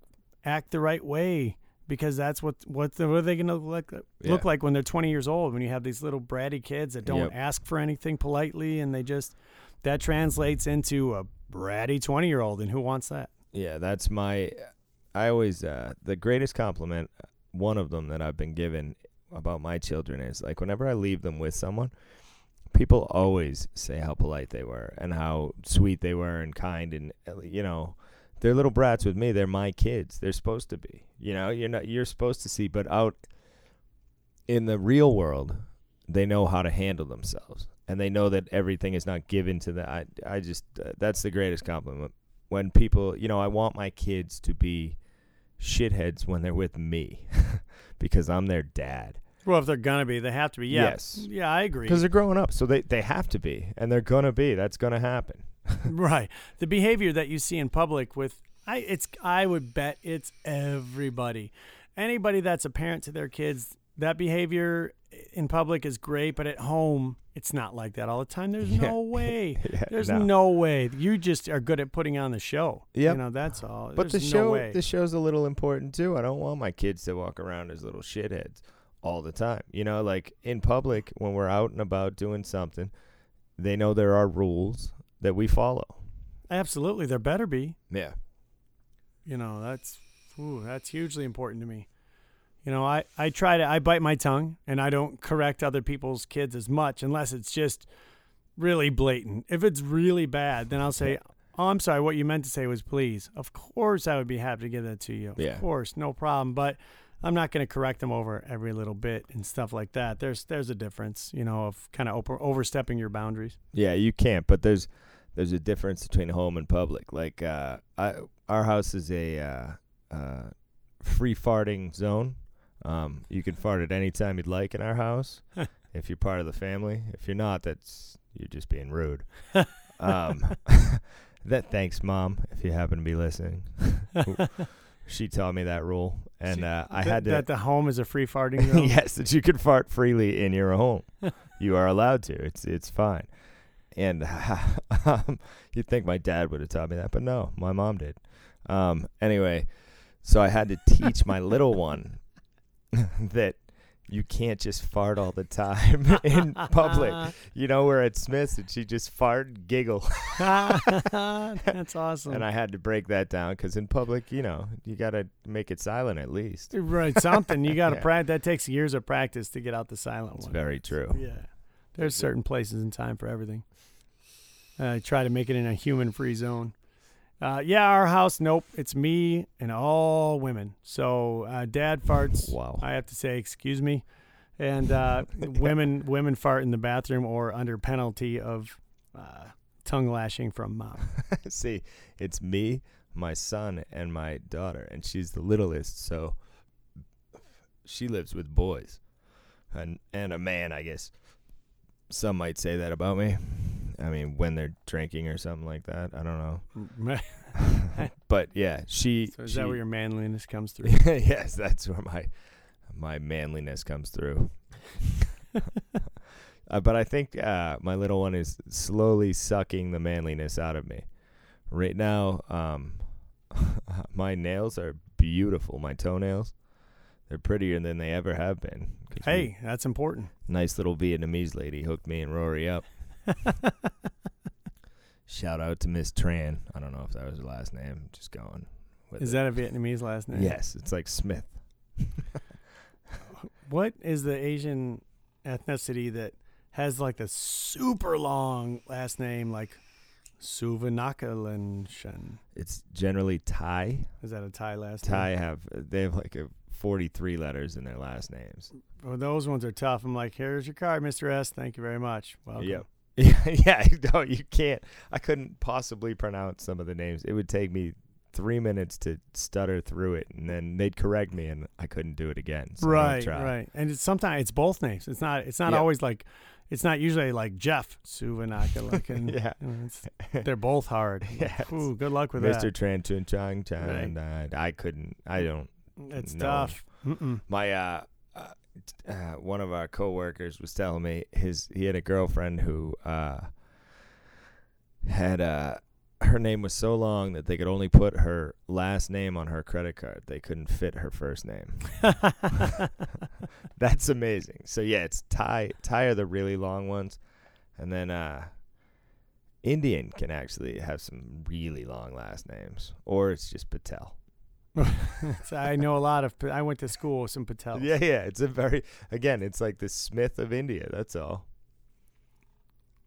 act the right way because that's what what, the, what are they going to look look Yeah. like when they're 20 years old when you have these little bratty kids that don't Yep. ask for anything politely and they just that translates into a bratty 20 year old and who wants that? Yeah, that's my. I always uh, the greatest compliment, one of them that I've been given about my children is like whenever I leave them with someone, people always say how polite they were and how sweet they were and kind and uh, you know they're little brats with me. They're my kids. They're supposed to be. You know, you're not. You're supposed to see, but out in the real world, they know how to handle themselves and they know that everything is not given to them. I, I just uh, that's the greatest compliment when people, you know, I want my kids to be shitheads when they're with me because I'm their dad. Well, if they're gonna be, they have to be. Yeah. Yes. Yeah, I agree. Because they're growing up, so they, they have to be, and they're gonna be. That's gonna happen. right. The behavior that you see in public with I it's I would bet it's everybody. Anybody that's a parent to their kids, that behavior in public is great, but at home it's not like that all the time. There's Yeah. no way. Yeah, There's no. no. way. You just are good at putting on the show. Yeah, You know, that's all. But the show no the show's a little important too. I don't want my kids to walk around as little shitheads all the time. You know, like in public when we're out and about doing something, they know there are rules that we follow. Absolutely. There better be. Yeah. you know that's ooh, that's hugely important to me you know i i try to i bite my tongue and i don't correct other people's kids as much unless it's just really blatant if it's really bad then i'll say oh i'm sorry what you meant to say was please of course i would be happy to give that to you Yeah. of course no problem but i'm not going to correct them over every little bit and stuff like that there's there's a difference you know of kind of over, overstepping your boundaries Yeah, you can't, but there's there's a difference between home and public. Like uh I our house is a uh uh free farting zone. Um you can fart at any time you'd like in our house if you're part of the family. If you're not, that's you're just being rude. um that thanks mom if you happen to be listening. she taught me that rule and uh I That- had to that the home is a free farting zone yes, that you can fart freely in your home. you are allowed to. It's it's fine. And um, you'd think my dad would have taught me that, but no, my mom did. Um, anyway, so I had to teach my little one that you can't just fart all the time in public. You know, we're at Smith's and she just fart and giggle. That's awesome. And I had to break that down because in public, you know, you got to make it silent at least. right, something you got to Yeah. practice. That takes years of practice to get out the silent one. It's one. very true. Yeah, there's certain places and time for everything. I try to make it in a human-free zone. Uh, yeah, our house. Nope, it's me and all women. So uh, dad farts. Wow. I have to say, excuse me, and uh, women women fart in the bathroom or under penalty of uh, tongue lashing from mom. See, it's me, my son, and my daughter, and she's the littlest, so she lives with boys, and and a man, I guess. Some might say that about me. I mean, when they're drinking or something like that, I don't know. but yeah, she. so is she that where your manliness comes through? yes, that's where my my manliness comes through. uh, but I think uh, my little one is slowly sucking the manliness out of me. Right now, um, my nails are beautiful. My toenails, they're prettier than they ever have been. we- Hey, that's important. nice little Vietnamese lady hooked me and Rory up. Shout out to Miss Tran. I don't know if that was her last name. Just going. With Is it. that a Vietnamese last name? Yes, it's like Smith. What is the Asian ethnicity that has like the super long last name, like Suvanakalanshan? It's generally Thai. Is that a Thai last name? Thai have they have like a 43 letters in their last names. Well, those ones are tough. I'm like, here's your card, Mr. S. Thank you very much. Welcome. Yep. Yeah, yeah. No, you can't. I couldn't possibly pronounce some of the names. It would take me three minutes to stutter through it, and then they'd correct me, and I couldn't do it again. So right, right. And it's sometimes it's both names. It's not. It's not Yeah. always like. It's not usually like Jeff Suvanakalakan. Yeah. It's, they're both hard. yeah. Ooh, good luck with Mr. that. Mr. Tran Chun Chang Chan. Uh, I couldn't. I don't. It's no. tough. Mm-mm. My uh, uh, one of our coworkers was telling me his he had a girlfriend who uh had uh her name was so long that they could only put her last name on her credit card. They couldn't fit her first name. That's amazing. So yeah, it's Thai. Thai are the really long ones, and then uh, Indian can actually have some really long last names, or it's just Patel. So I know a lot of. I went to school with some Patels. Yeah, yeah. It's a very again. It's like the Smith of India. That's all.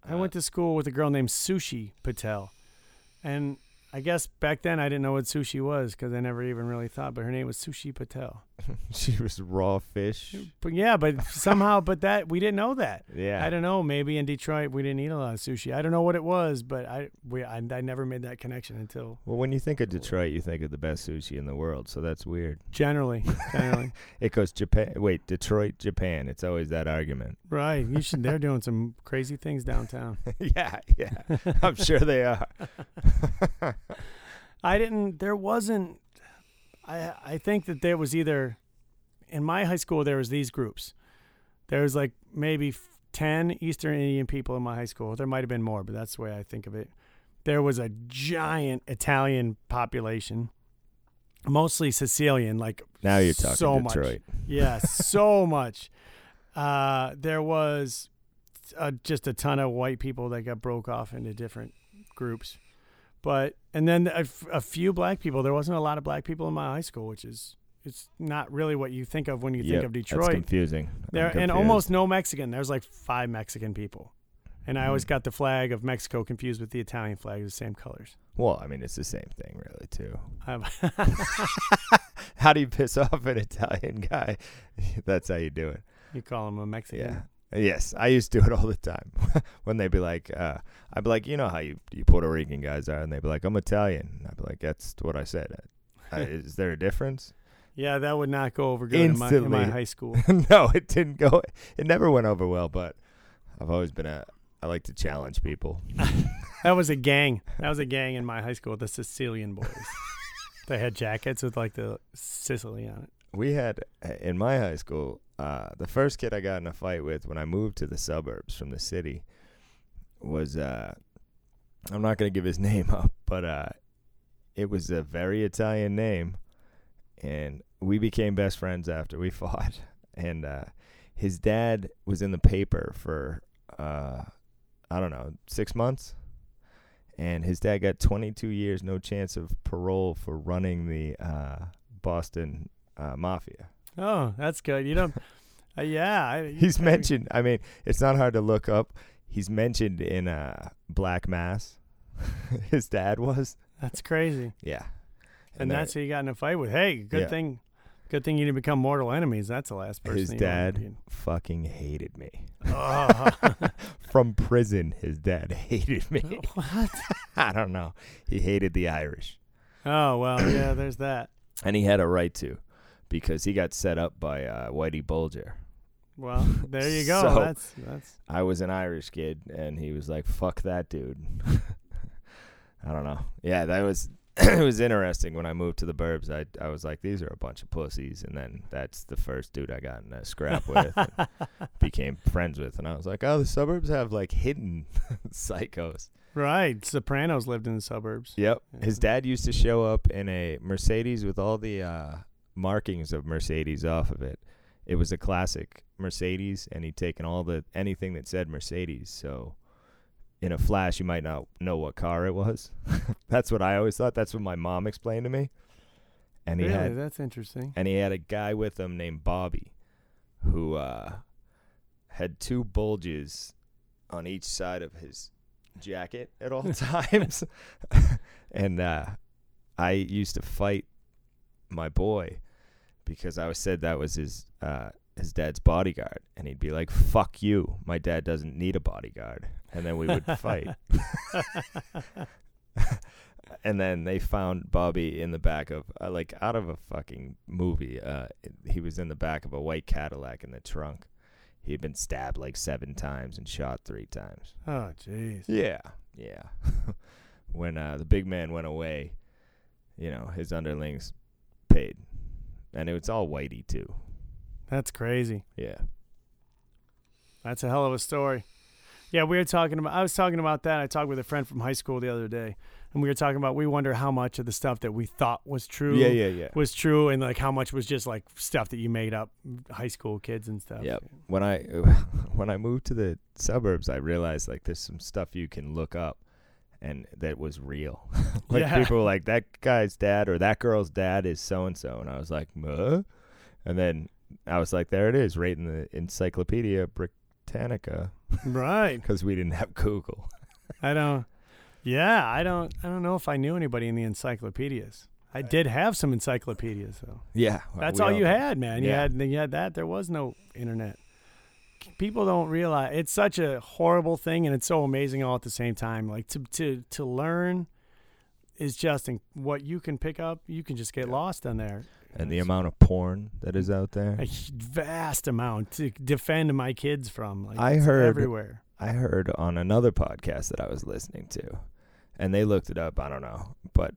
I went to school with a girl named Sushi Patel, and I guess back then I didn't know what sushi was because I never even really thought. But her name was Sushi Patel. she was raw fish. But yeah, but somehow, but that we didn't know that. Yeah. I don't know. Maybe in Detroit we didn't eat a lot of sushi. I don't know what it was, but I we I, I never made that connection until Well, when you think of Detroit, you think of the best sushi in the world, so that's weird. generally, generally. It goes Japan. Wait, Detroit, Japan. It's always that argument. right. You should. They're doing some crazy things downtown. yeah, yeah. I'm sure they are. I didn't. There wasn't. I I think that there was either in my high school there was these groups. There was like maybe f- ten Eastern Indian people in my high school. There might have been more, but that's the way I think of it. There was a giant Italian population, mostly Sicilian. Like Now you're talking so much. Detroit. Yeah, so much. Uh, there was uh, just a ton of white people that got broke off into different groups, but and then a, f- a few black people. There wasn't a lot of black people in my high school, which is it's not really what you think of when you Yep, think of That's Detroit. confusing. I'm There and almost no Mexican. There's like five Mexican people, and I always Mhm. got the flag of Mexico confused with the Italian flag, the same colors. Well, I mean, it's the same thing, really, too. Um, How do you piss off an Italian guy? That's how you do it. you call him a Mexican. Yeah. Yes, I used to do it all the time. when they'd be like, uh, I'd be like, you know how you, you Puerto Rican guys are, and they'd be like, I'm Italian. I'd be like, that's what I said. Uh, is there a difference? Yeah, that would not go over good in my, in my high school. no, it didn't go. It never went over well. But I've always been a. I like to challenge people. That was a gang. That was a gang in my high school, the Sicilian boys. they had jackets with like the Sicily on it. We had in my high school. Uh, the first kid I got in a fight with when I moved to the suburbs from the city was. Uh, I'm not gonna give his name up, but uh, it was a very Italian name, and we became best friends after we fought. And uh, his dad was in the paper for uh, I don't know six months, and his dad got 22 years, no chance of parole for running the uh, Boston Mafia. Oh, that's good. You don't. Uh, yeah, I, He's I- mentioned. I mean, it's not hard to look up. He's mentioned in uh, Black Mass. his dad was. That's crazy. Yeah. And, they're- that's who you got in a fight with. Hey, good Yeah. thing. Good thing you didn't become mortal enemies. That's the last person. his dad fucking hated me. Oh. From prison, his dad hated me. what? I don't know. He hated the Irish. Oh well, yeah. There's that. And he had a right to because he got set up by uh, Whitey Bulger. Well, there you go. So- that's that's. I was an Irish kid, and he was like, "Fuck that dude." I don't know. Yeah, that was it was interesting when I moved to the burbs. I I was like, "These are a bunch of pussies," and then that's the first dude I got in a scrap with, and became friends with, and I was like, "Oh, the suburbs have like hidden psychos." Right. Sopranos lived in the suburbs. Yep. His dad used to show up in a Mercedes with all the uh, markings of Mercedes off of it. It was a classic Mercedes, and he'd taken all the anything that said Mercedes. So, in a flash, you might not know what car it was. That's what I always thought. That's what my mom explained to me. And he really, had that's interesting. and he had a guy with him named Bobby, who uh, had two bulges on each side of his jacket at all times. and uh, I used to fight my boy because I was said that was his uh, his dad's bodyguard, and he'd be like, "Fuck you, my dad doesn't need a bodyguard," and then we would fight. and then they found Bobby in the back of uh, like out of a fucking movie. Uh, he was in the back of a white Cadillac in the trunk. He had been stabbed like seven times and shot three times. Oh, jeez. Yeah, yeah. when uh, the big man went away, you know his underlings paid, and it was all whitey too. That's crazy. Yeah. That's a hell of a story. Yeah, we were talking about. I was talking about that. I talked with a friend from high school the other day, and we were talking about. We wonder how much of the stuff that we thought was true, Yeah, yeah, yeah. was true, and like how much was just like stuff that you made up, high school kids and stuff. Yep. When I when I moved to the suburbs, I realized like there's some stuff you can look up, and that was real. like Yeah. people were like that guy's dad or that girl's dad is so and so, and I was like, huh? And then I was like, there it is, right in the Encyclopedia Britannica, Right. because we didn't have Google. I don't. Yeah, I don't. I don't know if I knew anybody in the encyclopedias. I did have some encyclopedias though. Yeah, well, That's all you had, man. You Yeah. had you had that. There was no internet. People don't realize it's such a horrible thing, and it's so amazing all at the same time. Like to to to learn is just in, what you can pick up. You can just get lost in there. And the amount of porn that is out there, a vast amount to defend my kids from. Like, I heard- everywhere. I heard on another podcast that I was listening to, and they looked it up. I don't know, but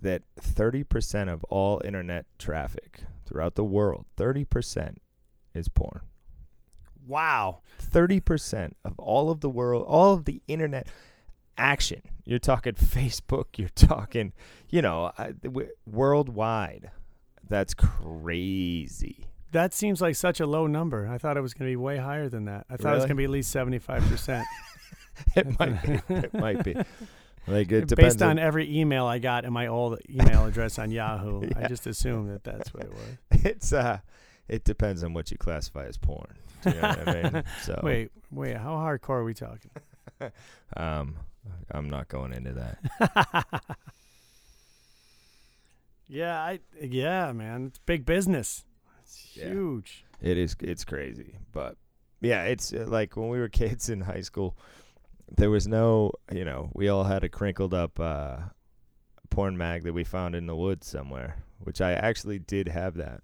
that 30% of all internet traffic throughout the world, 30% is porn. Wow. 30% of all of the world, all of the internet action. You're talking Facebook, you're talking, you know, I- w- worldwide. That's crazy. That seems like such a low number. I thought it was going to be way higher than that. I thought it was going to be at least 75%. It might be. It might be. Like it Based depends on every email I got in my old email address on Yahoo, I just assumed that that's what it was. it's uh it depends on what you classify as porn. You know what I mean? So Wait, wait, how hardcore are we talking? um I'm not going into that. Yeah, I yeah, man, it's big business. It's Yeah. huge. It is it's crazy, but yeah, it's uh, like when we were kids in high school, there was no, you know, we all had a crinkled up uh porn mag that we found in the woods somewhere, which I actually did have that.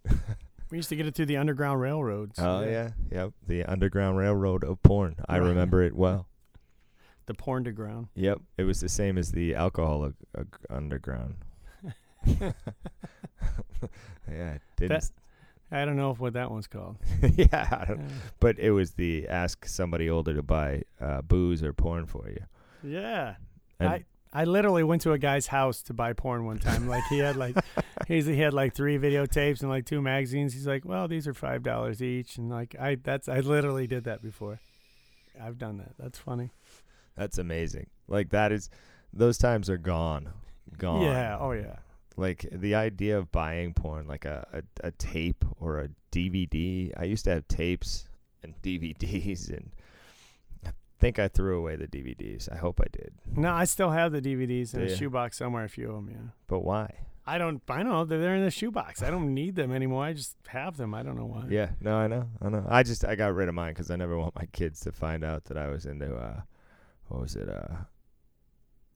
We used to get it through the underground railroads. oh yeah, yep, the underground railroad of porn. I Right. remember it well. the porn to ground. Yep, it was the same as the alcohol ug- ug- underground. yeah, it didn't. That- I don't know if what that one's called. yeah, I don't, Uh, but it was the ask somebody older to buy uh, booze or porn for you. yeah. And I I literally went to a guy's house to buy porn one time. Like he had like he's he had like three videotapes and like two magazines. He's like, well, these are five dollars each, and like I that's I literally did that before. I've done that. That's funny. that's amazing. Like that is, those times are gone, gone. Yeah. Oh yeah. Like the idea of buying porn, like a, a, a tape or a DVD. I used to have tapes and DVDs, and think I threw away the DVDs. I hope I did. No, I still have the DVDs in Do a ya? shoebox somewhere. A few of them. Yeah. But why? I don't. I don't know. They're they're in the shoebox. I don't need them anymore. I just have them. I don't know why. Yeah, no, I know, I know. I just I got rid of mine because I never want my kids to find out that I was into uh, what was it, uh,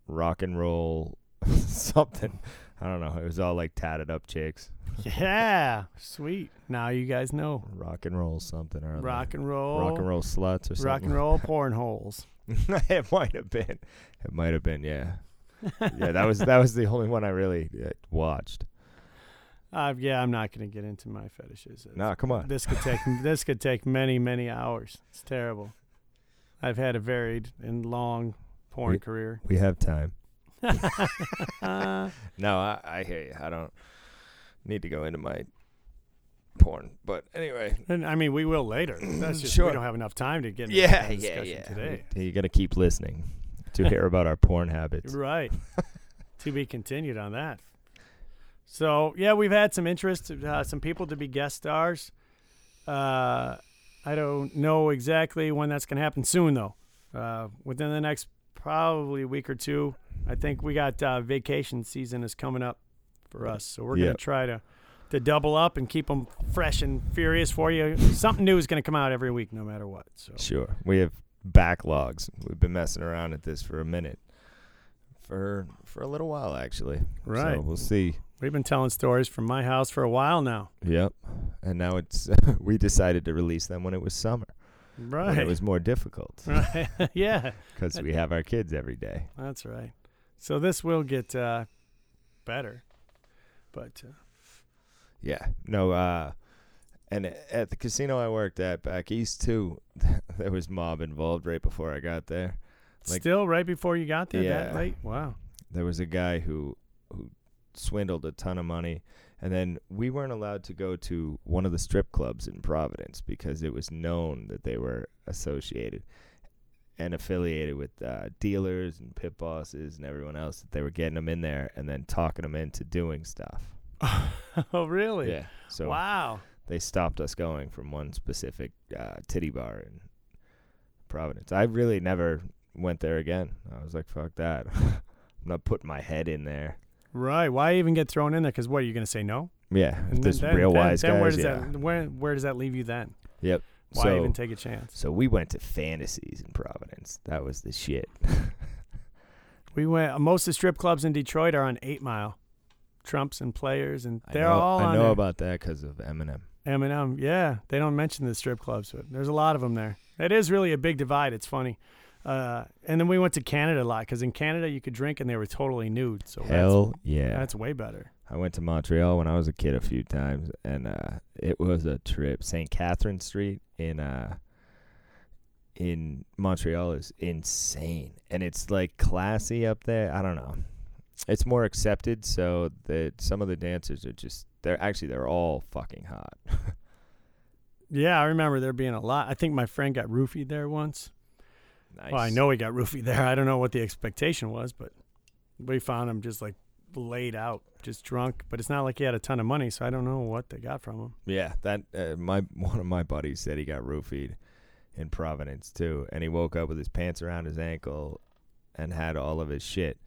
rock and roll something. I don't know. It was all like tatted up chicks. Yeah. Sweet. Now you guys know. Rock and roll something or other. Rock and roll. rock and roll sluts or something. Rock and roll porn holes. it might have been. It might have been. Yeah. yeah, that was that was the only one I really uh, watched. Uh, yeah, I'm not going to get into my fetishes. No, come on. This could take this could take many many hours. It's terrible. I've had a varied and long porn We- career. We have time. Uh, No, I, I hear you. I don't need to go into my porn, but anyway, and I mean, we will later. That's just Sure. we don't have enough time to get into Yeah, that yeah, discussion yeah. today. You got to keep listening to hear about our porn habits. Right. to be continued on that. So yeah, we've had some interest, uh, some people to be guest stars. Uh, I don't know exactly when that's going to happen. Soon though, uh, within the next probably a week or two. I think we got uh, vacation season is coming up for us, so we're Yeah. going to try to to double up and keep them fresh and furious for you. Something new is going to come out every week, no matter what. So Sure. We have backlogs. We've been messing around at this for a minute. For for a little while actually. right, So we'll see. we've been telling stories from my house for a while now. Yep. And now it's we decided to release them when it was summer. Right. it was more difficult Right. yeah, because we have our kids every day. that's right. So this will get uh, better, but uh, Yeah. No, uh and at the casino I worked at back east too, there was mob involved right before I got there. Like- still right before you got there that Yeah. late. Wow. there was a guy who who swindled a ton of money and then we weren't allowed to go to one of the strip clubs in Providence because it was known that they were associated and affiliated with uh, dealers and pit bosses and everyone else that they were getting them in there and then talking them into doing stuff. oh really? Yeah. So wow. they stopped us going from one specific uh, titty bar in Providence. I really never went there again. I was like, fuck that. I'm not putting my head in there. Right. Why even get thrown in there? Because what are you going to say? No. Yeah, if And there's then- real then- wise then guys. Where does yeah. that where where does that leave you then? Yep. Why so, even take a chance? so we went to fantasies in Providence. That was the shit. We went. Most of the strip clubs in Detroit are on Eight Mile. Trumps and players, and they're know, all I know there. about that because of Eminem. Eminem. Yeah, they don't mention the strip clubs, but there's a lot of them there. It is really a big divide. It's funny. Uh, and then we went to Canada a lot because in Canada you could drink and they were totally nude. So Hell that's, yeah. that's way better. I went to Montreal when I was a kid a few times, and uh, it was a trip. St. Catherine Street in uh, in Montreal is insane, and it's like classy up there. I don't know. It's more accepted, so that some of the dancers are just they're actually they're all fucking hot. Yeah, I remember there being a lot. I think my friend got roofied there once. Nice. Well, I know he got roofied there. I don't know what the expectation was, but we found him just like laid out, just drunk. But it's not like he had a ton of money, so I don't know what they got from him. Yeah, that uh, my one of my buddies said he got roofied in Providence too, and he woke up with his pants around his ankle and had all of his shit.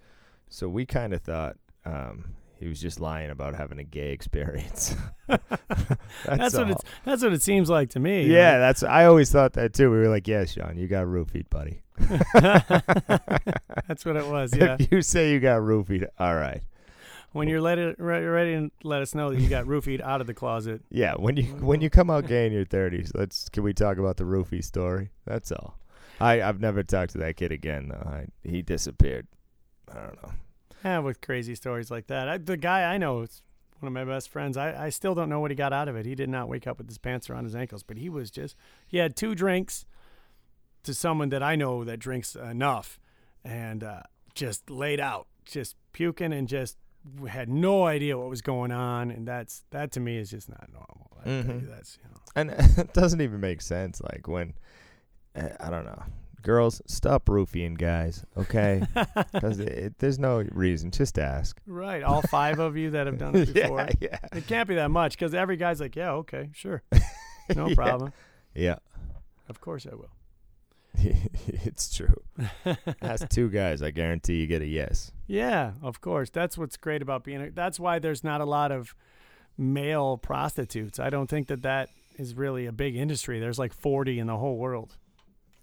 So we kind of thought um, he was just lying about having a gay experience. that's That's what it's. That's what it seems like to me. Yeah, that's. I always thought that too. We were like, "Yeah, Sean, you got roofied, buddy." that's what it was. Yeah. if you say you got roofied, all right. when you're ready, re- ready to let us know that you got roofied out of the closet. Yeah, when you when you come out gay in your thirties, let's can we talk about the roofie story? That's all. I I've never talked to that kid again though. I, he disappeared. I don't know. Yeah, with crazy stories like that. I, the guy I know is one of my best friends. I, I still don't know what he got out of it. He did not wake up with his pants around his ankles, but he was just, he had two drinks to someone that I know that drinks enough and uh, just laid out, just puking and just had no idea what was going on. And that's, that to me is just not normal. I tell you, Mhm. that's, you know. And it doesn't even make sense. Like when uh, I don't know, girls stop roofing guys, okay? Because there's no reason. Just ask. right. All five of you that have done it before. yeah, yeah, It can't be that much because every guy's like, yeah, okay, sure. No Yeah. problem. yeah. Of course I will. it's true. Ask two guys. I guarantee you get a yes. Yeah, of course. That's what's great about being. A, that's why there's not a lot of male prostitutes. I don't think that that is really a big industry. There's like 40 in the whole world,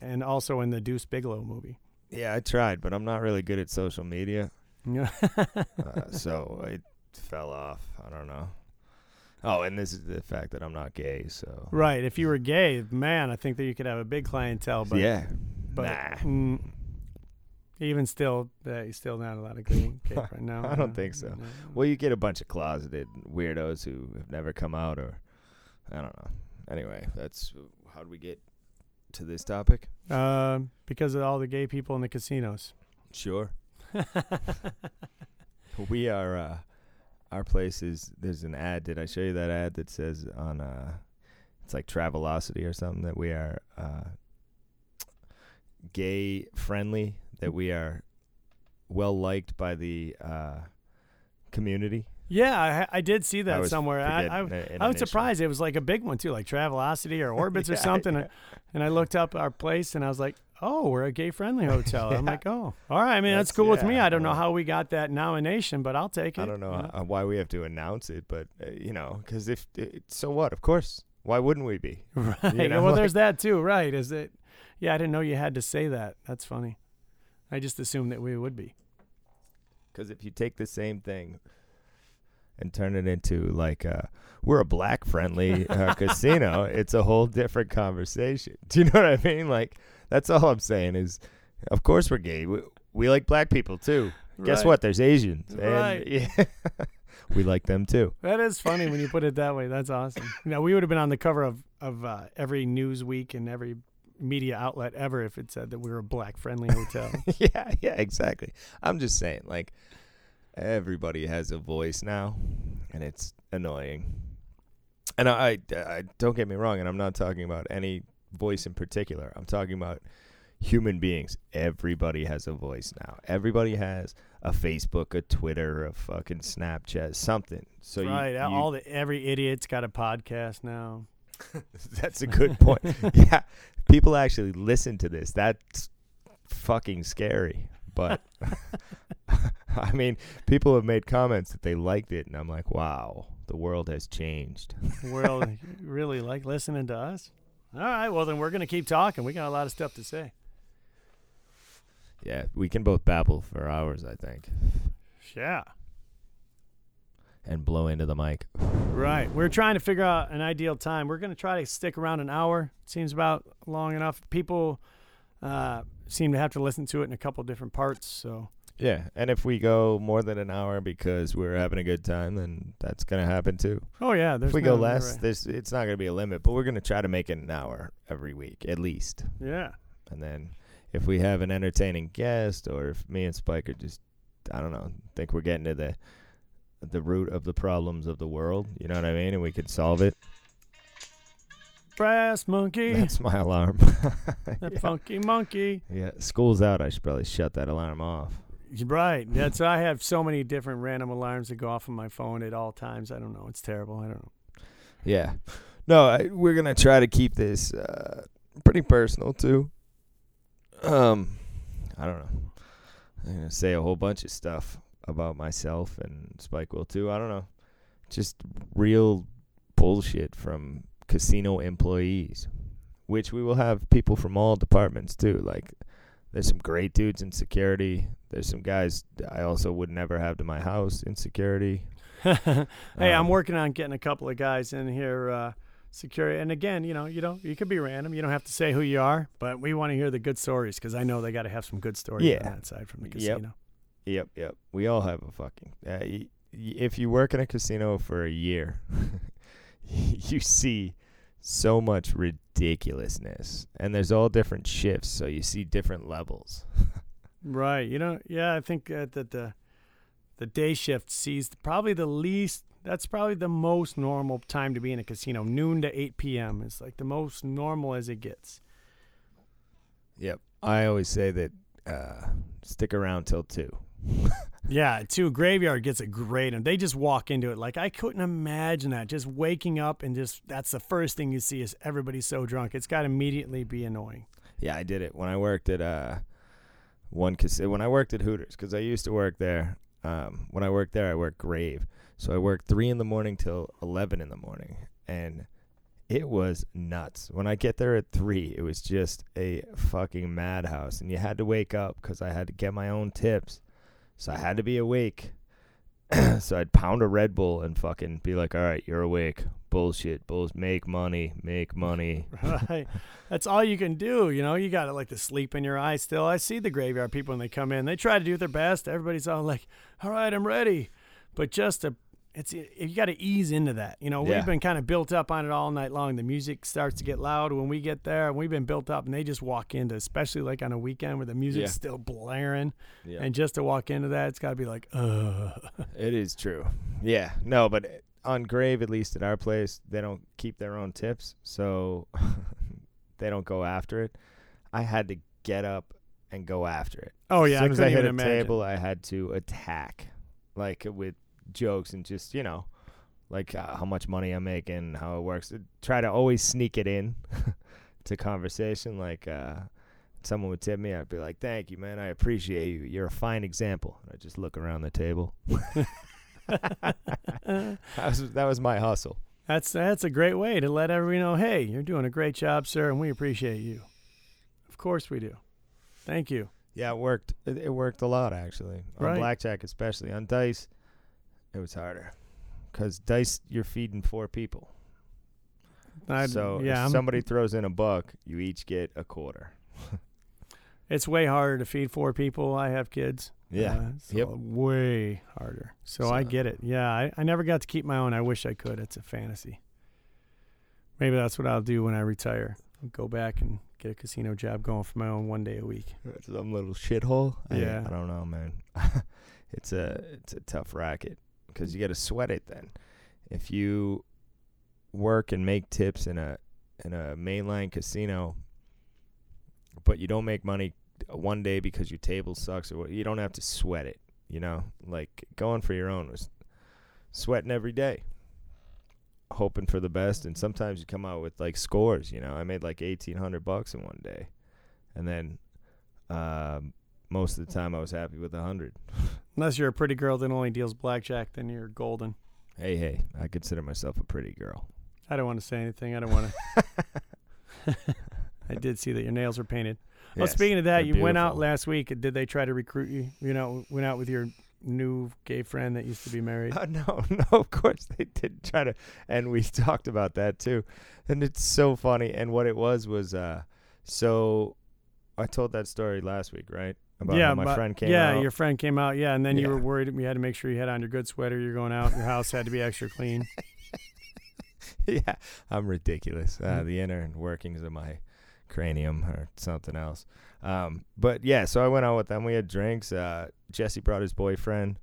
and also in the Deuce Bigalow movie. Yeah, I tried, but I'm not really good at social media. Yeah. uh, so it fell off. I don't know. Oh, and this is the fact that I'm not gay. So right. If you were gay, man, I think that you could have a big clientele. But yeah, but nah. mm, even still, uh, you still not a lot of gay, right now. I don't think so. Well, you get a bunch of closeted weirdos who have never come out, or I don't know. Anyway, that's how do we get to this topic? Uh, because of all the gay people in the casinos. Sure. we are. Uh, our place is. There's an ad. Did I show you that ad that says on? Uh, it's like Travelocity or something that we are uh, gay friendly. That we are well liked by the uh, community. Yeah, I, I did see that was somewhere. I, I, I was surprised. It was like a big one too, like Travelocity or Orbitz or something. yeah. And I looked up our place and I was like, "Oh, we're a gay-friendly hotel." I'm like, "Oh, all right." I mean, that's, That's- cool with me. I don't know how we got that nomination, but I'll take it. I don't know why we have to announce it, but uh, you know, because if it, so, what? Of course, why wouldn't we be? Right. You know, well, like- there's that too, right? Is it? Yeah, I didn't know you had to say that. That's funny. I just assumed that we would be. Because if you take the same thing and turn it into like uh, we're a black friendly uh, casino, it's a whole different conversation. Do you know what I mean? Like that's all I'm saying is, of course we're gay. We, we like black people too. Guess Right. what? There's Asians, and Right. yeah, we like them too. That is funny when you put it that way. That's awesome. You know, we would have been on the cover of of uh, every Newsweek and every media outlet ever if it said that we were a black friendly hotel. yeah, yeah, exactly. I'm just saying, like, everybody has a voice now, and it's annoying. And I, I, I don't get me wrong, and I'm not talking about any voice in particular. I'm talking about human beings. Everybody has a voice now. Everybody has a Facebook, a Twitter, a fucking Snapchat, something. So you- right. you, all the every idiot's got a podcast now. That's a good point. yeah, people actually listen to this. That's fucking scary. But I mean, people have made comments that they liked it, and I'm like, wow, the world has changed. World really like listening to us. All right, well then we're gonna keep talking. We got a lot of stuff to say. Yeah, we can both babble for hours, I think, Yeah. and blow into the mic. Right. We're trying to figure out an ideal time. We're going to try to stick around an hour. Seems about long enough. People uh, seem to have to listen to it in a couple different parts. So, Yeah, and if we go more than an hour because we're having a good time, then that's gonna happen too. oh yeah, there's if we go less, right. there's it's not gonna be a limit, but we're gonna try to make it an hour every week at least. yeah. And then if we have an entertaining guest, or if me and Spike are just, I don't know, think we're getting to the the root of the problems of the world, you know what I mean, and we could solve it. Brass monkey, That's my alarm. that yeah. funky monkey. yeah, school's out. I should probably shut that alarm off. Right. That's I have so many different random alarms that go off on my phone at all times. I don't know. It's terrible. I don't know. Yeah. No, I, we're gonna try to keep this uh, pretty personal too. Um, I don't know. I'm gonna say a whole bunch of stuff about myself and Spike will too. I don't know. Just real bullshit from casino employees, which we will have people from all departments too. Like, there's some great dudes in security. There's some guys I also would never have to my house in security. hey, I'm Um, working on getting a couple of guys in here, uh, security. And again, you know, you know, you could be random. You don't have to say who you are, but we want to hear the good stories because I know they got to have some good stories Yeah. on that side from the casino. Yep, yep. We all have a fucking. Uh, y- if you work in a casino for a year, you see so much ridiculousness, and there's all different shifts, so you see different levels. Right. You know, yeah, I think uh, that the the day shift sees probably the least. That's probably the most normal time to be in a casino. Noon to 8 p.m. is like the most normal as it gets. Yep. I always say that uh, stick around till two. Yeah, too. Graveyard gets a great, and they just walk into it. Like I couldn't imagine that. Just waking up and just that's the first thing you see is everybody so drunk. It's got to immediately be annoying. Yeah, I did it when I worked at uh one casino. When I worked at Hooters, because I used to work there. Um, when I worked there, I worked grave, so I worked three in the morning till eleven in the morning, and it was nuts. When I get there at three, it was just a fucking madhouse, and you had to wake up because I had to get my own tips, so I had to be awake. so I'd pound a Red Bull and fucking be like, "All right, you're awake. Bullshit, bulls. Make money, make money." Right. that's all you can do. You know, you got to like the sleep in your eyes still. I see the graveyard people when they come in. They try to do their best. Everybody's all like, "All right, I'm ready," but just to it's you got to ease into that. You know, Yeah. we've been kind of built up on it all night long. The music starts to get loud when we get there, and we've been built up, and they just walk into, especially like on a weekend where the music's Yeah. still blaring, Yeah. and just to walk into that, it's got to be like, uh. It is true. Yeah. No, but on grave, at least at our place, they don't keep their own tips, so they don't go after it. I had to get up and go after it. Oh yeah, as soon I as I hit a imagine. table, I had to attack, like with jokes and just you know, like uh, how much money I'm making, how it works. Try to always sneak it in to conversation. Like uh, someone would tip me, I'd be like, "Thank you, man. I appreciate you. You're a fine example." And I just look around the table. that was that was my hustle. That's that's a great way to let everybody know, hey, you're doing a great job, sir, and we appreciate you. Of course we do. Thank you. Yeah, it worked. It, it worked a lot actually. On Right. blackjack, especially on dice, it was harder because dice you're feeding four people. I, so yeah, if I'm- somebody throws in a buck, you each get a quarter. it's way harder to feed four people. I have kids. Yeah. Uh, so Yep. Way harder. So, I get it. Yeah, I, I never got to keep my own. I wish I could. It's a fantasy. Maybe that's what I'll do when I retire. I'll go back and get a casino job going for my own one day a week. Some little shithole. I- Yeah. I, don't know, man. it's a it's a tough racket because you got to sweat it. Then, if you work and make tips in a in a mainline casino, but you don't make money one day because your table sucks or you don't have to sweat it. You know, like going for your own was sweating every day, hoping for the best, and sometimes you come out with like scores. You know, I made like eighteen hundred bucks in one day, and then um, most of the time I was happy with a hundred. Unless you're a pretty girl that only deals blackjack, then you're golden. Hey, hey, I consider myself a pretty girl. I don't want to say anything. I don't want to. I did see that your nails were painted. Well, speaking of that, you went out last week. Did they try to recruit you? You know, went out with your new gay friend that used to be married. Uh, no, no, of course they did try to, and we talked about that too, and it's so funny. And what it was was, uh, so I told that story last week, right? About yeah, how my but- friend came out. yeah, out. your friend came out. Yeah, and then you were worried. You had to make sure you had on your good sweater. You're going out. Your house had to be extra clean. yeah, I'm ridiculous. Uh, Mm. the inner workings of my cranium or something else. Um, but yeah, so I went out with them. We had drinks. Uh, Jesse brought his boyfriend,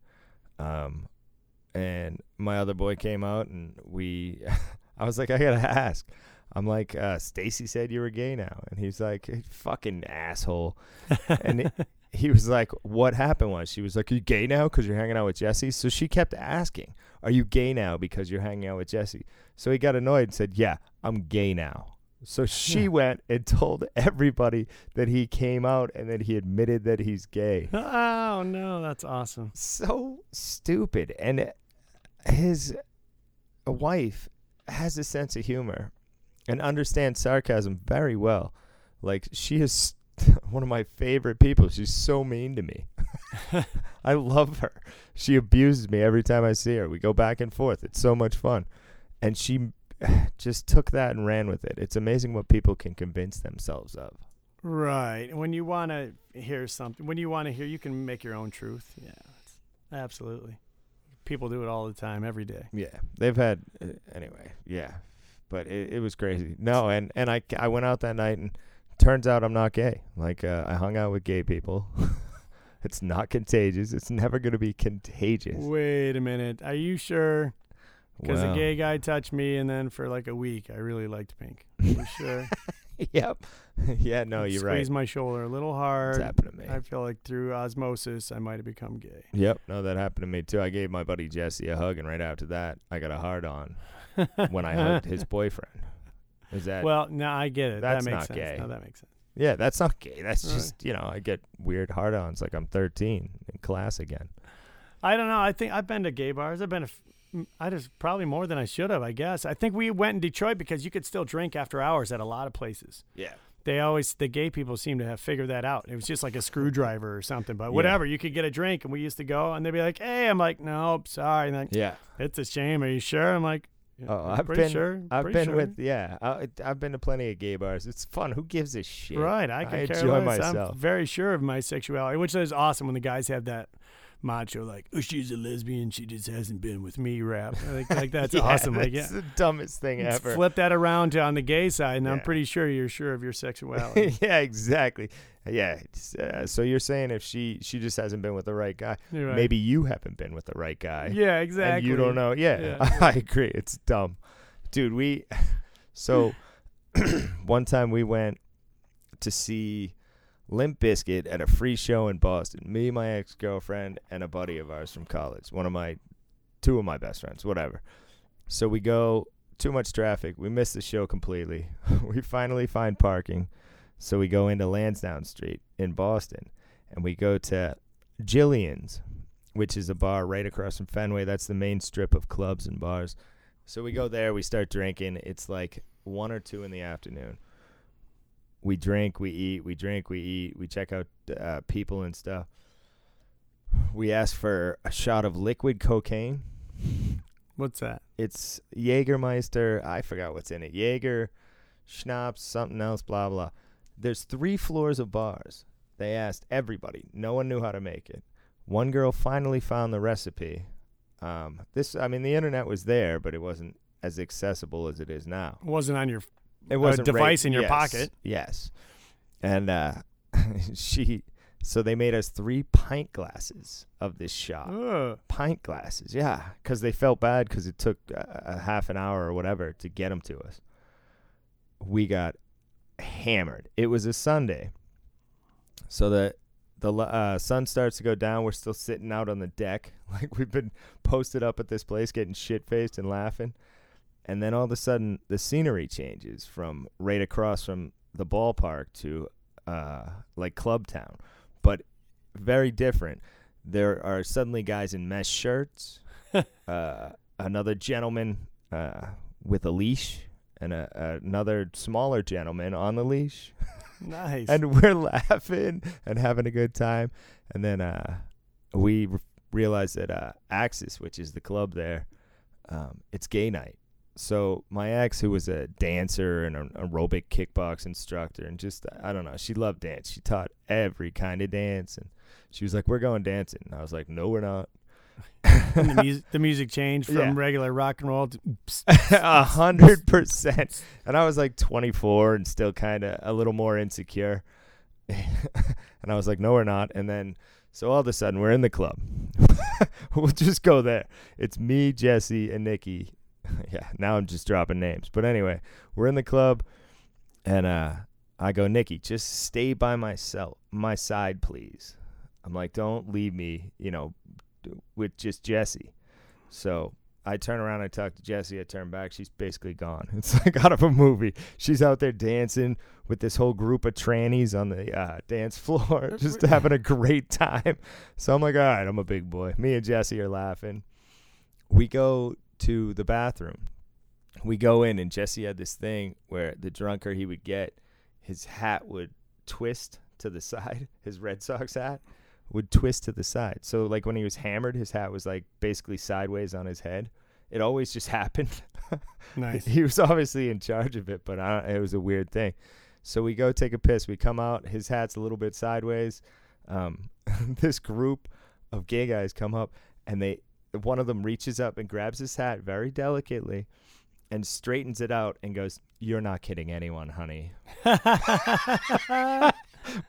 um, and my other boy came out, and we. I was like, I gotta ask. I'm like, uh, Stacy said you were gay now, and he's like, fucking asshole. and it, he was like, "What happened was she was like, "Are you gay now because you're hanging out with Jesse?" So she kept asking, "Are you gay now because you're hanging out with Jesse?" So he got annoyed and said, "Yeah, I'm gay now." So she Yeah. went and told everybody that he came out and that he admitted that he's gay. oh no, that's awesome. So stupid. And his wife has a sense of humor and understands sarcasm very well. Like she is one of my favorite people. She's so mean to me. I love her. She abuses me every time I see her. We go back and forth. It's so much fun. And she just took that and ran with it. It's amazing what people can convince themselves of. Right. When you want to hear something, when you want to hear, you can make your own truth. Yeah, absolutely. People do it all the time, every day. Yeah, they've had uh, anyway. Yeah, but it, it was crazy. No, and and I I went out that night and turns out I'm not gay. Like uh, I hung out with gay people. it's not contagious. It's never gonna be contagious. Wait a minute. Are you sure? Because a gay guy touched me, and then for like a week, I really liked pink. Are you sure? yep. yeah. No, you're right. Squeeze my shoulder a little It's hard. happened to me. I feel like through osmosis, I might have become gay. Yep. No, that happened to me too. I gave my buddy Jesse a hug, and right after that, I got a hard on when I hugged his boyfriend. Is that? well, no, I get it. That's that makes not sense. gay. No, that makes sense. yeah, that's not gay. That's Right. just you know I get weird hard ons like I'm 13 in class again. I don't know. I think I've been to gay bars. I've been to, I just probably more than I should have. I guess. I think we went in Detroit because you could still drink after hours at a lot of places. Yeah. They always the gay people seem to have figured that out. It was just like a screwdriver or something, but Yeah. whatever. You could get a drink, and we used to go, and they'd be like, "Hey," I'm like, "Nope, sorry." Like, Yeah. it's a shame. Are you sure? I'm like, Oh, "I'm I've been- sure. I've been sure." with yeah. I, I've been to plenty of gay bars. It's fun. Who gives a shit? Right, I can I care enjoy less. myself. I'm very sure of my sexuality, which is awesome when the guys have that macho like, "Oh, she's a lesbian. She just hasn't been with me." Rap like, like that's Yeah, awesome. Like, yeah, the dumbest thing Let's ever. flip that around to on the gay side, and I'm pretty sure you're sure of your sexuality. yeah, exactly. Yeah. uh, so you're saying if she she just hasn't been with the right guy, right. maybe you haven't been with the right guy. Yeah, exactly. And you don't know. Yeah, Yeah. I agree. It's dumb, dude. We so one time we went to see Limp Bizkit at a free show in Boston. Me, my ex girlfriend, and a buddy of ours from college. One of my two of my best friends. Whatever. So we go. Too much traffic. We miss the show completely. we finally find parking. So we go into Lansdowne Street in Boston, and we go to Jillian's which is a bar right across from Fenway. That's the main strip of clubs and bars. So we go there, we start drinking. It's like one or two in the afternoon. We drink, we eat, we drink, we eat, we check out uh, people and stuff. We ask for a shot of liquid cocaine. What's that? It's Jägermeister. I forgot what's in it. Jaeger, schnapps, something else, blah, blah. There's three floors of bars. They asked everybody. No one knew how to make it. One girl finally found the recipe. Um, this, I mean, the internet was there, but it wasn't as accessible as it is now. wasn't on your It wasn't device right- in your yes, pocket. Yes, and uh, she. So they made us three pint glasses of this shot Ugh. pint glasses. Yeah, because they felt bad because it took a, a half an hour or whatever to get them to us. We got hammered. It was a Sunday, so the the uh, sun starts to go down. We're still sitting out on the deck, like we've been posted up at this place, getting shit faced and laughing. And then all of a sudden, the scenery changes from right across from the ballpark to uh, like Club Town, but very different there are suddenly guys in mesh shirts, uh, another gentleman uh, with a leash, and a, another smaller gentleman on the leash. Nice. and we're laughing and having a good time. And then uh, we r- realized that uh, Axis, which is the club there, um, it's gay night. So my ex, who was a dancer and an aerobic kickbox instructor, and just I don't know, she loved dance. She taught every kind of dance, and she was like, "We're going dancing." And I was like, "No, we're not." The, music, the music changed from Yeah. regular rock and roll to A hundred percent. And I was like 24 and still kind of a little more insecure. and I was like, no, we're not. And then, so all of a sudden, we're in the club. we'll just go there. It's me, Jesse, and Nikki. yeah, now I'm just dropping names. But anyway, we're in the club, and uh, I go, Nikki, just stay by myself, my side, please. I'm like, don't leave me, you know, with just Jesse. So I turn around, I talk to Jesse, I turn back, she's basically gone. It's like out of a movie. She's out there dancing with this whole group of trannies on the uh, dance floor, just having a great time. So I'm like, all right, I'm a big boy. Me and Jesse are laughing. We go to the bathroom. We go in, and Jesse had this thing where the drunker he would get, his hat would twist to the side, his Red Sox hat would twist to the side. So like when he was hammered, his hat was like basically sideways on his head. It always just happened. nice. he was obviously in charge of it, but I don't, it was a weird thing. So we go take a piss. We come out. His hat's a little bit sideways. Um, this group of gay guys come up, and they one of them reaches up and grabs his hat very delicately, and straightens it out and goes, "You're not kidding anyone, honey."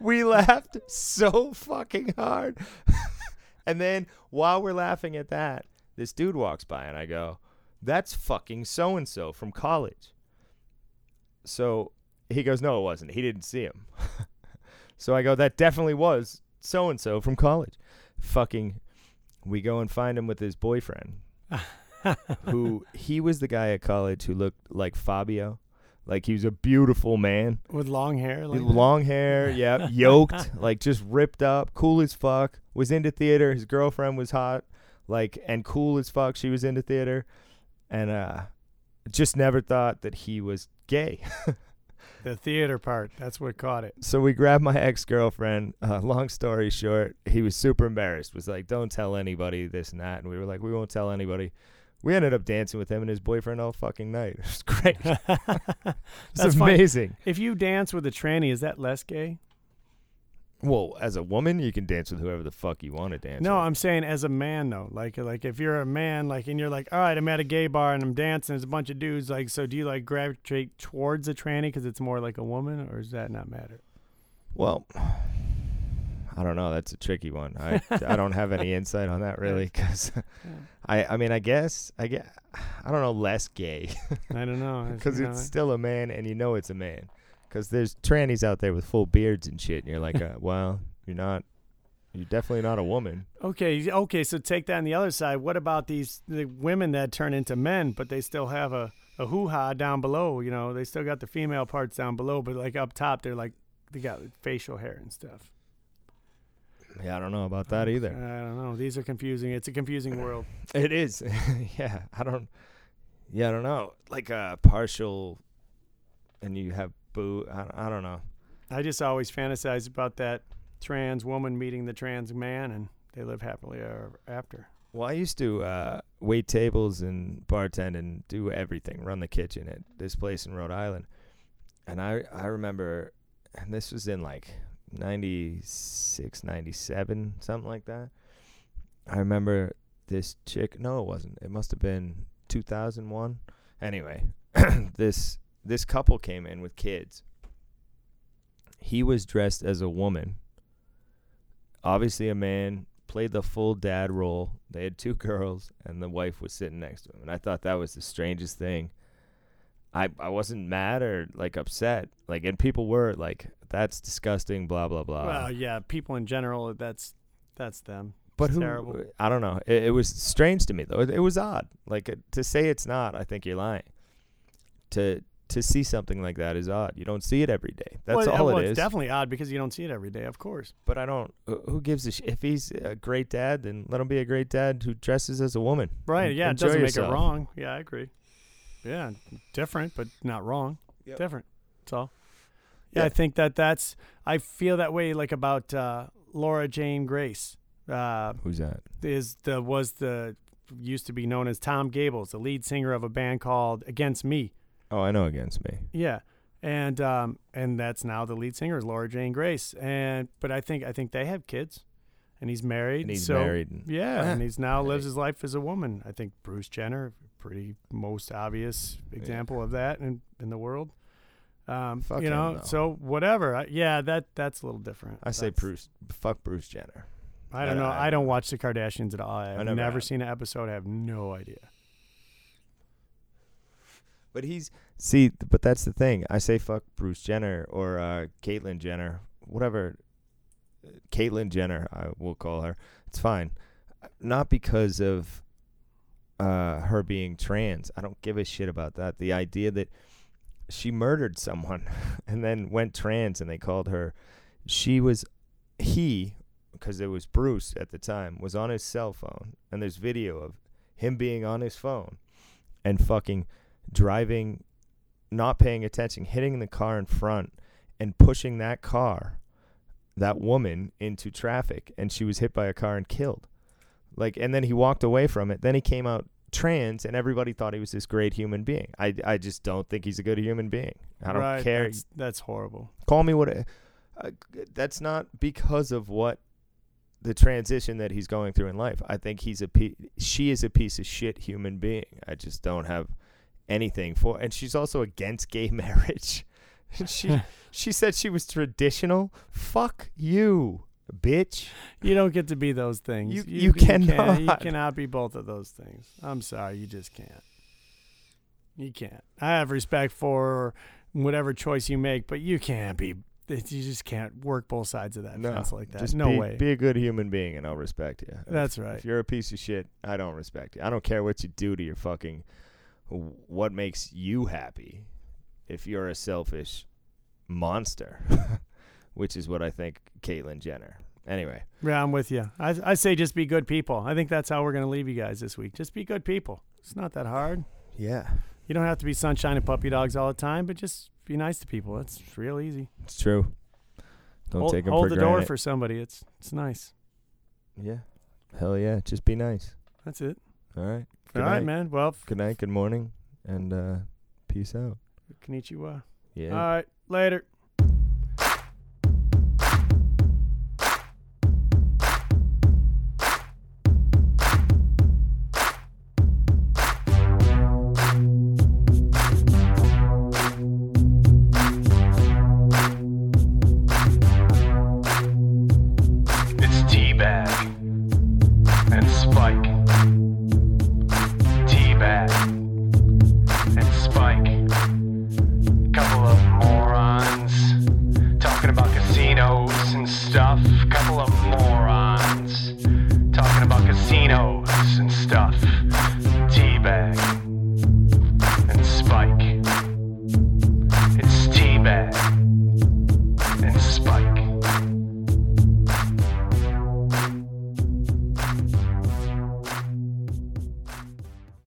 we laughed so fucking hard. and then while we're laughing at that, this dude walks by and I go, That's fucking so and so from college. So he goes, No, it wasn't. He didn't see him. so I go, That definitely was so and so from college. Fucking, we go and find him with his boyfriend, who he was the guy at college who looked like Fabio. Like he was a beautiful man. With long hair. Like? Long hair, yeah, yoked, like just ripped up, cool as fuck. Was into theater. His girlfriend was hot, like and cool as fuck. She was into theater, and uh, just never thought that he was gay. The theater part. That's what caught it. so we grabbed my ex girlfriend. Uh, long story short, he was super embarrassed. Was like, "Don't tell anybody this and that," and we were like, "We won't tell anybody." We ended up dancing with him and his boyfriend all fucking night. It was great. That's amazing. if you dance with a tranny, is that less gay? Well, as a woman, you can dance with whoever the fuck you want to dance. No, with. I'm saying as a man though. Like like if you're a man, like and you're like, all right, I'm at a gay bar and I'm dancing. There's a bunch of dudes. Like, so do you like gravitate towards a tranny because it's more like a woman, or does that not matter? Well, I don't know. That's a tricky one. I I don't have any insight on that really, because I I mean I guess I get I don't know less gay I don't know. because know, it's still a man and you know it's a man. Because there's trannies out there with full beards and shit, and you're like, uh, well, you're not. You're definitely not a woman. Okay, okay. So take that on the other side. What about these the women that turn into men, but they still have a a hoo ha down below? You know, they still got the female parts down below, but like up top, they're like they got facial hair and stuff. Yeah, I don't know about that either. I don't know. These are confusing. It's a confusing world. It is. yeah, I don't. Yeah, I don't know. Like a partial, and you have boo. I, I don't know. I just always fantasize about that trans woman meeting the trans man, and they live happily ever after. Well, I used to uh, wait tables and bartend and do everything, run the kitchen at this place in Rhode Island. And I I remember, and this was in like 96, 97, something like that. I remember this chick. No, it wasn't. It must have been 2001. Anyway, this this couple came in with kids. He was dressed as a woman. Obviously a man, played the full dad role. They had two girls and the wife was sitting next to him. And I thought that was the strangest thing. I I wasn't mad or like upset. Like and people were like that's disgusting blah blah blah. well, yeah, people in general, that's that's them. But It's who? terrible. I don't know. It, it was strange to me though. It, it was odd. Like uh, to say it's not, I think you're lying. To to see something like that is odd. You don't see it every day. That's well, all well, it it's definitely odd because you don't see it every day, of course. but I don't. who- Who gives a sh- If he's a great dad, then let him be a great dad who dresses as a woman. Right? En- Yeah, it doesn't yourself. make it wrong. Yeah, I agree. Yeah, different, but not wrong. Yep. Different. That's all. Yeah, Yeah. I think that that's. I feel that way, like about uh, Laura Jane Grace. Uh, Who's that? is the was the used to be known as Tom Gables, the lead singer of a band called Against Me. Oh, I know against me. Yeah, and um, and that's now the lead singer is Laura Jane Grace. And but I think I think they have kids, and he's married. And he's so, married. Yeah, and he's now lives his life as a woman. I think Bruce Jenner, pretty most obvious example of that in in the world. Um, Fuck you know, so whatever. I, yeah, that that's a little different. I say That's- Bruce. Fuck Bruce Jenner. I don't I- know. I- I don't watch the Kardashians at all. I've never never, seen an episode. I have no idea. But he's see, but that's the thing. I say fuck Bruce Jenner or uh, Caitlyn Jenner, whatever. uh, Caitlyn Jenner, I will call her. It's fine, not because of uh, her being trans. I don't give a shit about that. The idea that she murdered someone and then went trans, and they called her. She was he because it was Bruce at the time was on his cell phone, and there's video of him being on his phone and fucking driving, not paying attention, hitting the car in front, and pushing that car, that woman, into traffic, and she was hit by a car and killed. Like, and then he walked away from it. Then he came out trans, and everybody thought he was this great human being. I, I just don't think he's a good human being. I don't Right, care. That's, that's horrible. Call me what. Uh, that's not because of what the transition that he's going through in life. I think he's a pe- she is a piece of shit human being. I just don't have anything for. And she's also against gay marriage. she she said she was traditional. Fuck you, bitch. You don't get to be those things. You- you can't- cannot. you cannot be both of those things. I'm sorry, you just can't. You can't. I have respect for whatever choice you make, but you can't be. You just can't work both sides of that No, fence like that. Just no be, way. Be a good human being, and I'll respect you. If- That's right. If you're a piece of shit, I don't respect you. I don't care what you do to your fucking what makes you happy. If you're a selfish monster, which is what I think Caitlyn Jenner. Anyway, Yeah, I'm with you. I, I say just be good people. I think that's how we're going to leave you guys this week. Just be good people. It's not that hard. yeah, You don't have to be sunshine and puppy dogs all the time, but just be nice to people. It's real easy. it's true. Don't hold take 'em hold the granted. door for somebody. It's it's nice. yeah, hell yeah. Just be nice. That's it. All right. Good all right, night. man. Well, Good night. Good morning, and uh, peace out. konnichiwa. Yeah. All right, later.